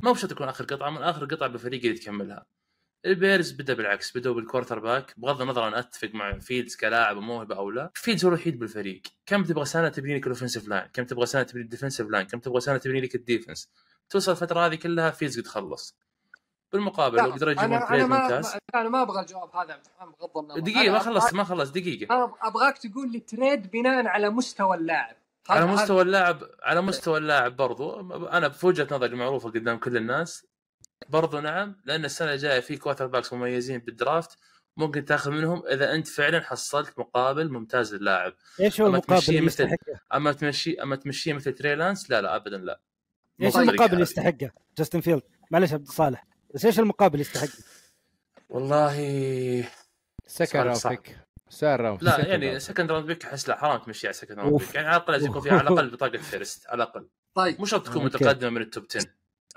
ما بشرط يكون آخر قطعة من آخر قطعة بالفريق اللي تكملها البيرز بدأ بالعكس بدأوا بال quarterback بغض النظر أنا أتفق مع فيلدز كلاعب وموهبه أو لا فيلدز هو الوحيد بالفريق. كم تبغى سنة تبني لك ال offensive line كم تبغى سنة تبني ال defensive line كم تبغى سنة تبني لك ال defense توصل الفترة هذه كلها فيلدز قد خلص. بالمقابل لو قدروا يجيبون ممتاز أنا ما أبغى الجواب هذا بغض النظر. دقيقة ما خلصت ما خلصت دقيقة. أنا أبغاك تقول لي trade بناء على مستوى اللاعب. على مستوى اللاعب على مستوى اللاعب برضو. أنا في وجهه نظري معروفة قدام كل الناس. برضو نعم لأن السنة الجاية في كوارتر باكس مميزين بالدرافت ممكن تاخذ منهم إذا أنت فعلا حصلت مقابل ممتاز للاعب إيش هو أما المقابل اللي مثل- يستحقه؟ أما تمشي أما تمشيه مثل تريلانس لا لا ابدا لا إيش المقابل اللي هذه. يستحقه؟ جاستن فيلد معلش عبد الصالح بس إيش المقابل اللي يستحقه؟ والله سكند سؤال راوند صعب. بيك سؤال راوند لا second يعني round. سكند راوند بيك أحس لا حرام تمشي على سكند راوند. بيك يعني على الأقل لازم يكون في على الأقل بطاقة فيرست على الأقل طيب مو شرط تكون. متقدمة من التوب 10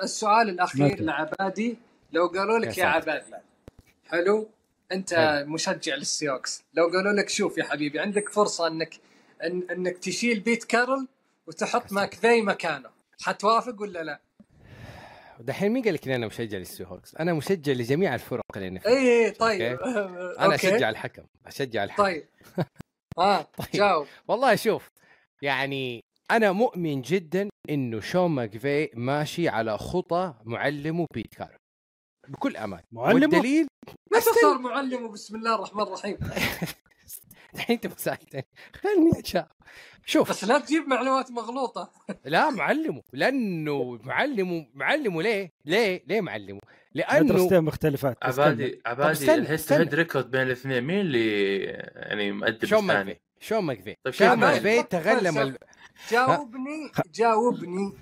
السؤال الأخير. لعبادي لو قالوا لك يا يا. عبادي حلو أنت حلو. مشجع للسيوكس لو قالوا لك شوف يا حبيبي عندك فرصة أنك إن أنك تشيل بيت كارل وتحط ماكفي مكانه حتوافق ولا لا؟ دحين مين قال لك اني أنا مشجع للسي هوكس؟ أنا مشجع لجميع الفرق اللي اي اي طيب أنا أوكي. أشجع الحكم أشجع الحكم طيب آه طيب. جاوب والله شوف يعني أنا مؤمن جدا إنه شون ماكفي ماشي على خطى معلمه بيت كارل بكل أمان معلمه؟ والدليل متى صار معلم وبسم الله الرحمن الرحيم الحين انت ما سالتني خليني أشاء شوف بس لا تجيب معلومات مغلوطة لا معلمه لأنه معلمه معلمه ليه؟ ليه؟ ليه معلمه؟ لأنه مدرستين مختلفات. عبادي عبادي استنى. هيد ريكورد بين الاثنين مين اللي يعني مؤدب شون الثاني؟ ماكفي شون ماكفي طيب شون ماكفي؟ تغلم ال... جاوبني جاوبني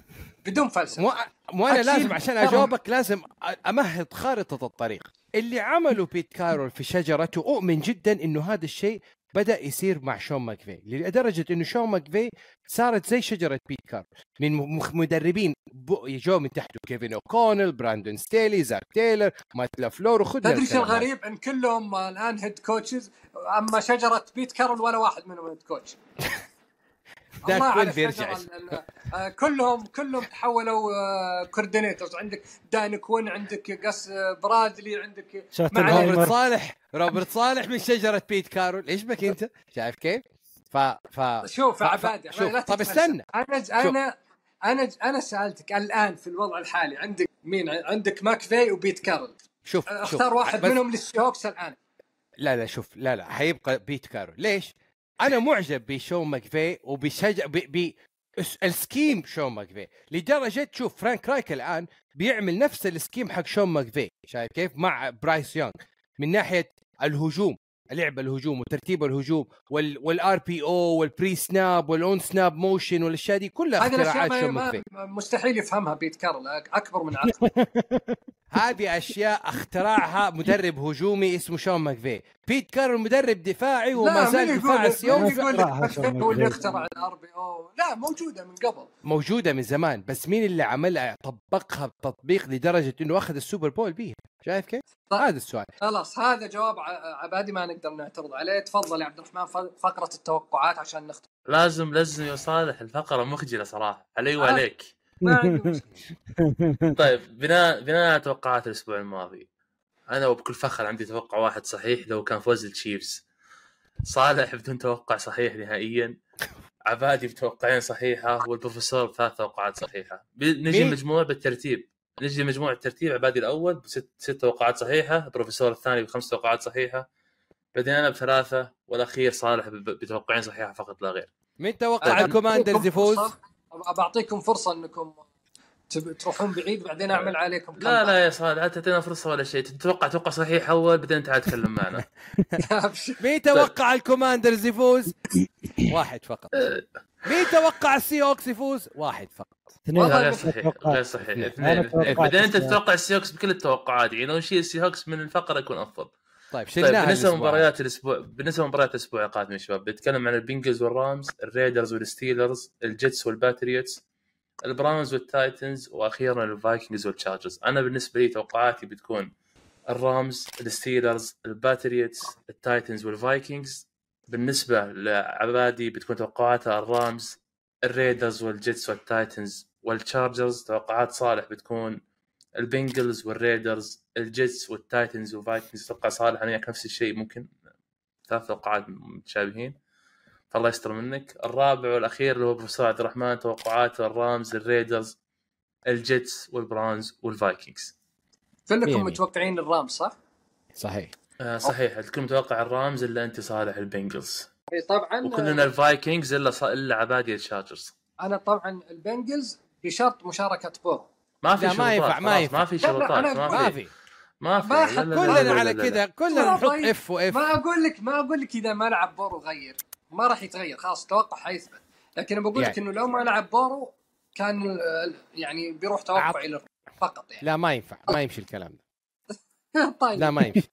بدون فلسفة. مو مو أنا. لازم عشان أجاوبك لازم أمهد خارطة الطريق. اللي عمله بيت كارول في شجرته أؤمن جدا إنه هذا الشيء بدأ يصير مع شون ماكفي. لدرجة إنه شون ماكفي صارت زي شجرة بيت كارول. من مدربين جو من تحته. كيفن اوكونل براندون ستيلي زاك تايلر مات لافلور وخذ تدري شو الغريب؟ إن كلهم الآن head coaches أما شجرة بيت كارول ولا واحد منهم head coach وين على بيرجع. آه، كلهم كلهم تحولوا coordinators. عندك دان كوين عندك قص آه، برادلي عندك. روبرت صالح روبرت صالح من شجرة بيت كارول. إيش بك أنت؟ شايف كيف؟ ف ف شوف يا عبادي شوف، لا طب. استنى. أنا أنا أنا أنا سألتك الآن في الوضع الحالي عندك مين؟ عندك ماكفي وبيت كارول شوف شوف أختار واحد بس- منهم للسي هوكس الآن. لا لا شوف لا لا حيبقى بيت كارول ليش؟ أنا معجب بشون ماكفي وبشجع ال scheme شون ماكفي لدرجة شوف فرانك رايك الآن بيعمل نفس ال scheme حق شون ماكفي شايف كيف؟ مع برايس يونغ. من ناحية الهجوم لعب الهجوم وترتيب الهجوم وال وال RPO وال pre-snap وال on-snap motion والأشياء دي كلها هذه اختراعات ما شون ما ماكفي مستحيل يفهمها بيت كارول أكبر من عقله هذه أشياء اخترعها مدرب هجومي اسمه شون ماكفي. بيت كارول مدرب دفاعي وما زال دفاع يقول لك؟ السيوف مين يقول لك؟ هو اللي. اخترع ال RPO. لا موجودة من قبل. موجودة من زمان بس مين اللي عملها طبقها بتطبيق لدرجة إنه أخذ السوبر بول بيها؟ شايف كيف؟ طيب. هذا السؤال. خلاص هذا جواب عبادي ما نقدر نعترض عليه. تفضل يا عبد الرحمن ف- فقرة التوقعات عشان نختم. لازم لازم يا صالح الفقرة مخجلة صراحة. علي آه. وعليك. ما عندي مشكلة طيب بناء بناء على توقعات الأسبوع الماضي أنا وبكل فخر عندي توقع واحد صحيح لو كان فوز التشيفز صالح بدون توقع صحيح نهائيا عبادي بتوقعين صحيحة والبروفيسور بثلاث توقعات صحيحة نجي؟ مجموع بالترتيب نجي مجموع الترتيب عبادي الأول بست ست توقعات صحيحة البروفيسور الثاني بخمس توقعات صحيحة بعدين أنا بثلاثة والأخير صالح ب- بتوقعين صحيحة فقط لا غير مين توقع طيب. الكوماندرز يفوز؟ بعطيكم فرصة إنكم تروحون بعيد بعدين أعمل عليكم لا لا يا صالح لا تعطينا فرصة ولا شيء تتوقع توقع صحيح أول بعدين تعال تكلم معنا لا مين توقع الكوماندرز يفوز؟ واحد فقط مين توقع السي هوكس يفوز؟ واحد فقط اثنين غير صحيح. غير صحيح اثنين. بعدين أنت تتوقع السي هوكس بكل التوقعات يعني لو نشيل السي هوكس من الفقرة يكون أفضل طيب طيب شلناها بالنسبة الأسبوع. لمباريات الأسبوع بالنسبة لمباريات الأسبوع القادم يا شباب بنتكلم عن البنجلز والرامز الريدرز والستيلرز الجيتس والباتريوتس البراونز والتايتنز وأخيرا الفايكنجز والتشارجرز. أنا بالنسبة لي توقعاتي بتكون الرامز الستيلرز الباتريوتس التايتنز والفايكنجز. بالنسبة لعبادي بتكون توقعاتها الرامز الريدرز والجيتس والتايتنز والتشارجرز. توقعات صالح بتكون البنجلز والريدرز الجيتس والتايتنز والفايكنجز أتوقع صالح أنا وياك نفس الشيء ممكن ثلاث توقعات متشابهين. فالله يستر منك. الرابع والأخير اللي هو بروفيسور عبد الرحمن توقعاته الرامز الريدرز الجيتس والبراونز والفايكنجز. كلكم. متوقعين الرام صح؟ صحيح. آه صحيح. الكل متوقع الرامز إلا أنت صالح البنجلز. إي طبعا وكلنا الفايكنجز إلا. إلا عبادي الشارجرز أنا طبعا البنجلز بشرط مشاركة بورو ما في لا، ما ينفع، ما ينفع. ما في شروطات أنا ما في ما في. ما كلنا على. كذا كلنا نحط. if و if ما أقول لك ما أقول لك إذا ما لعب بورو غير. ما راح يتغير خلاص التوقع حيثبت. لكن بقول لك يعني. إنه لو ما لعب بورو كان يعني بيروح عط- توقعي للرام فقط يعني. لا ما ينفع ما يمشي الكلام ده. طيب. لا ما يمشي.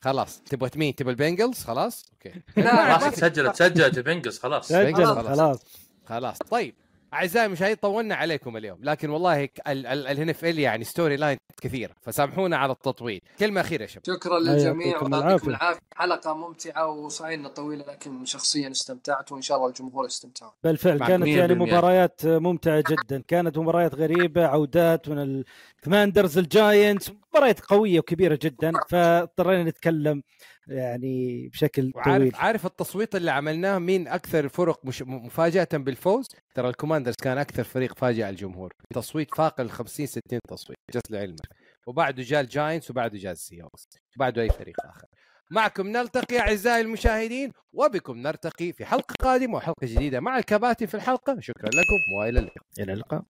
خلاص تبغى مين؟ تبغى البنجلز؟ خلاص أوكي. لا، خلاص. تسجلت تسجلت البنجلز خلاص. خلاص. خلاص طيب. أعزائي المشاهدين طولنا عليكم اليوم. لكن والله ال NFL يعني storyline كثير فسامحونا على التطويل. كلمة أخيرة يا شباب. شكرا للجميع يعطيكم ويعطيكم العافية. العافية. حلقة ممتعة وصحيح طويلة لكن شخصيا استمتعت وإن شاء الله الجمهور يستمتعون بالفعل كانت يعني. مباريات ممتعة جدا. كانت مباريات غريبة عودات من الكماندرز الجاينتس. مباريات قوية وكبيرة جدا. فاضطرينا نتكلم يعني بشكل طويل. عارف التصويت اللي عملناه؟ مين أكثر فرق مش مفاجأة بالفوز؟ ترى الكوماندرز كان أكثر فريق فاجئ الجمهور. تصويت فاق ال 50 60 تصويت just لعلمك. وبعده جاء الجاينتس وبعده جاء السيهوكس وبعده أي فريق آخر. معكم نلتقي أعزائي المشاهدين وبكم نرتقي في حلقة قادمة وحلقة جديدة مع الكباتن في الحلقة. شكرا لكم وإلى اللقاء. إلى اللقاء.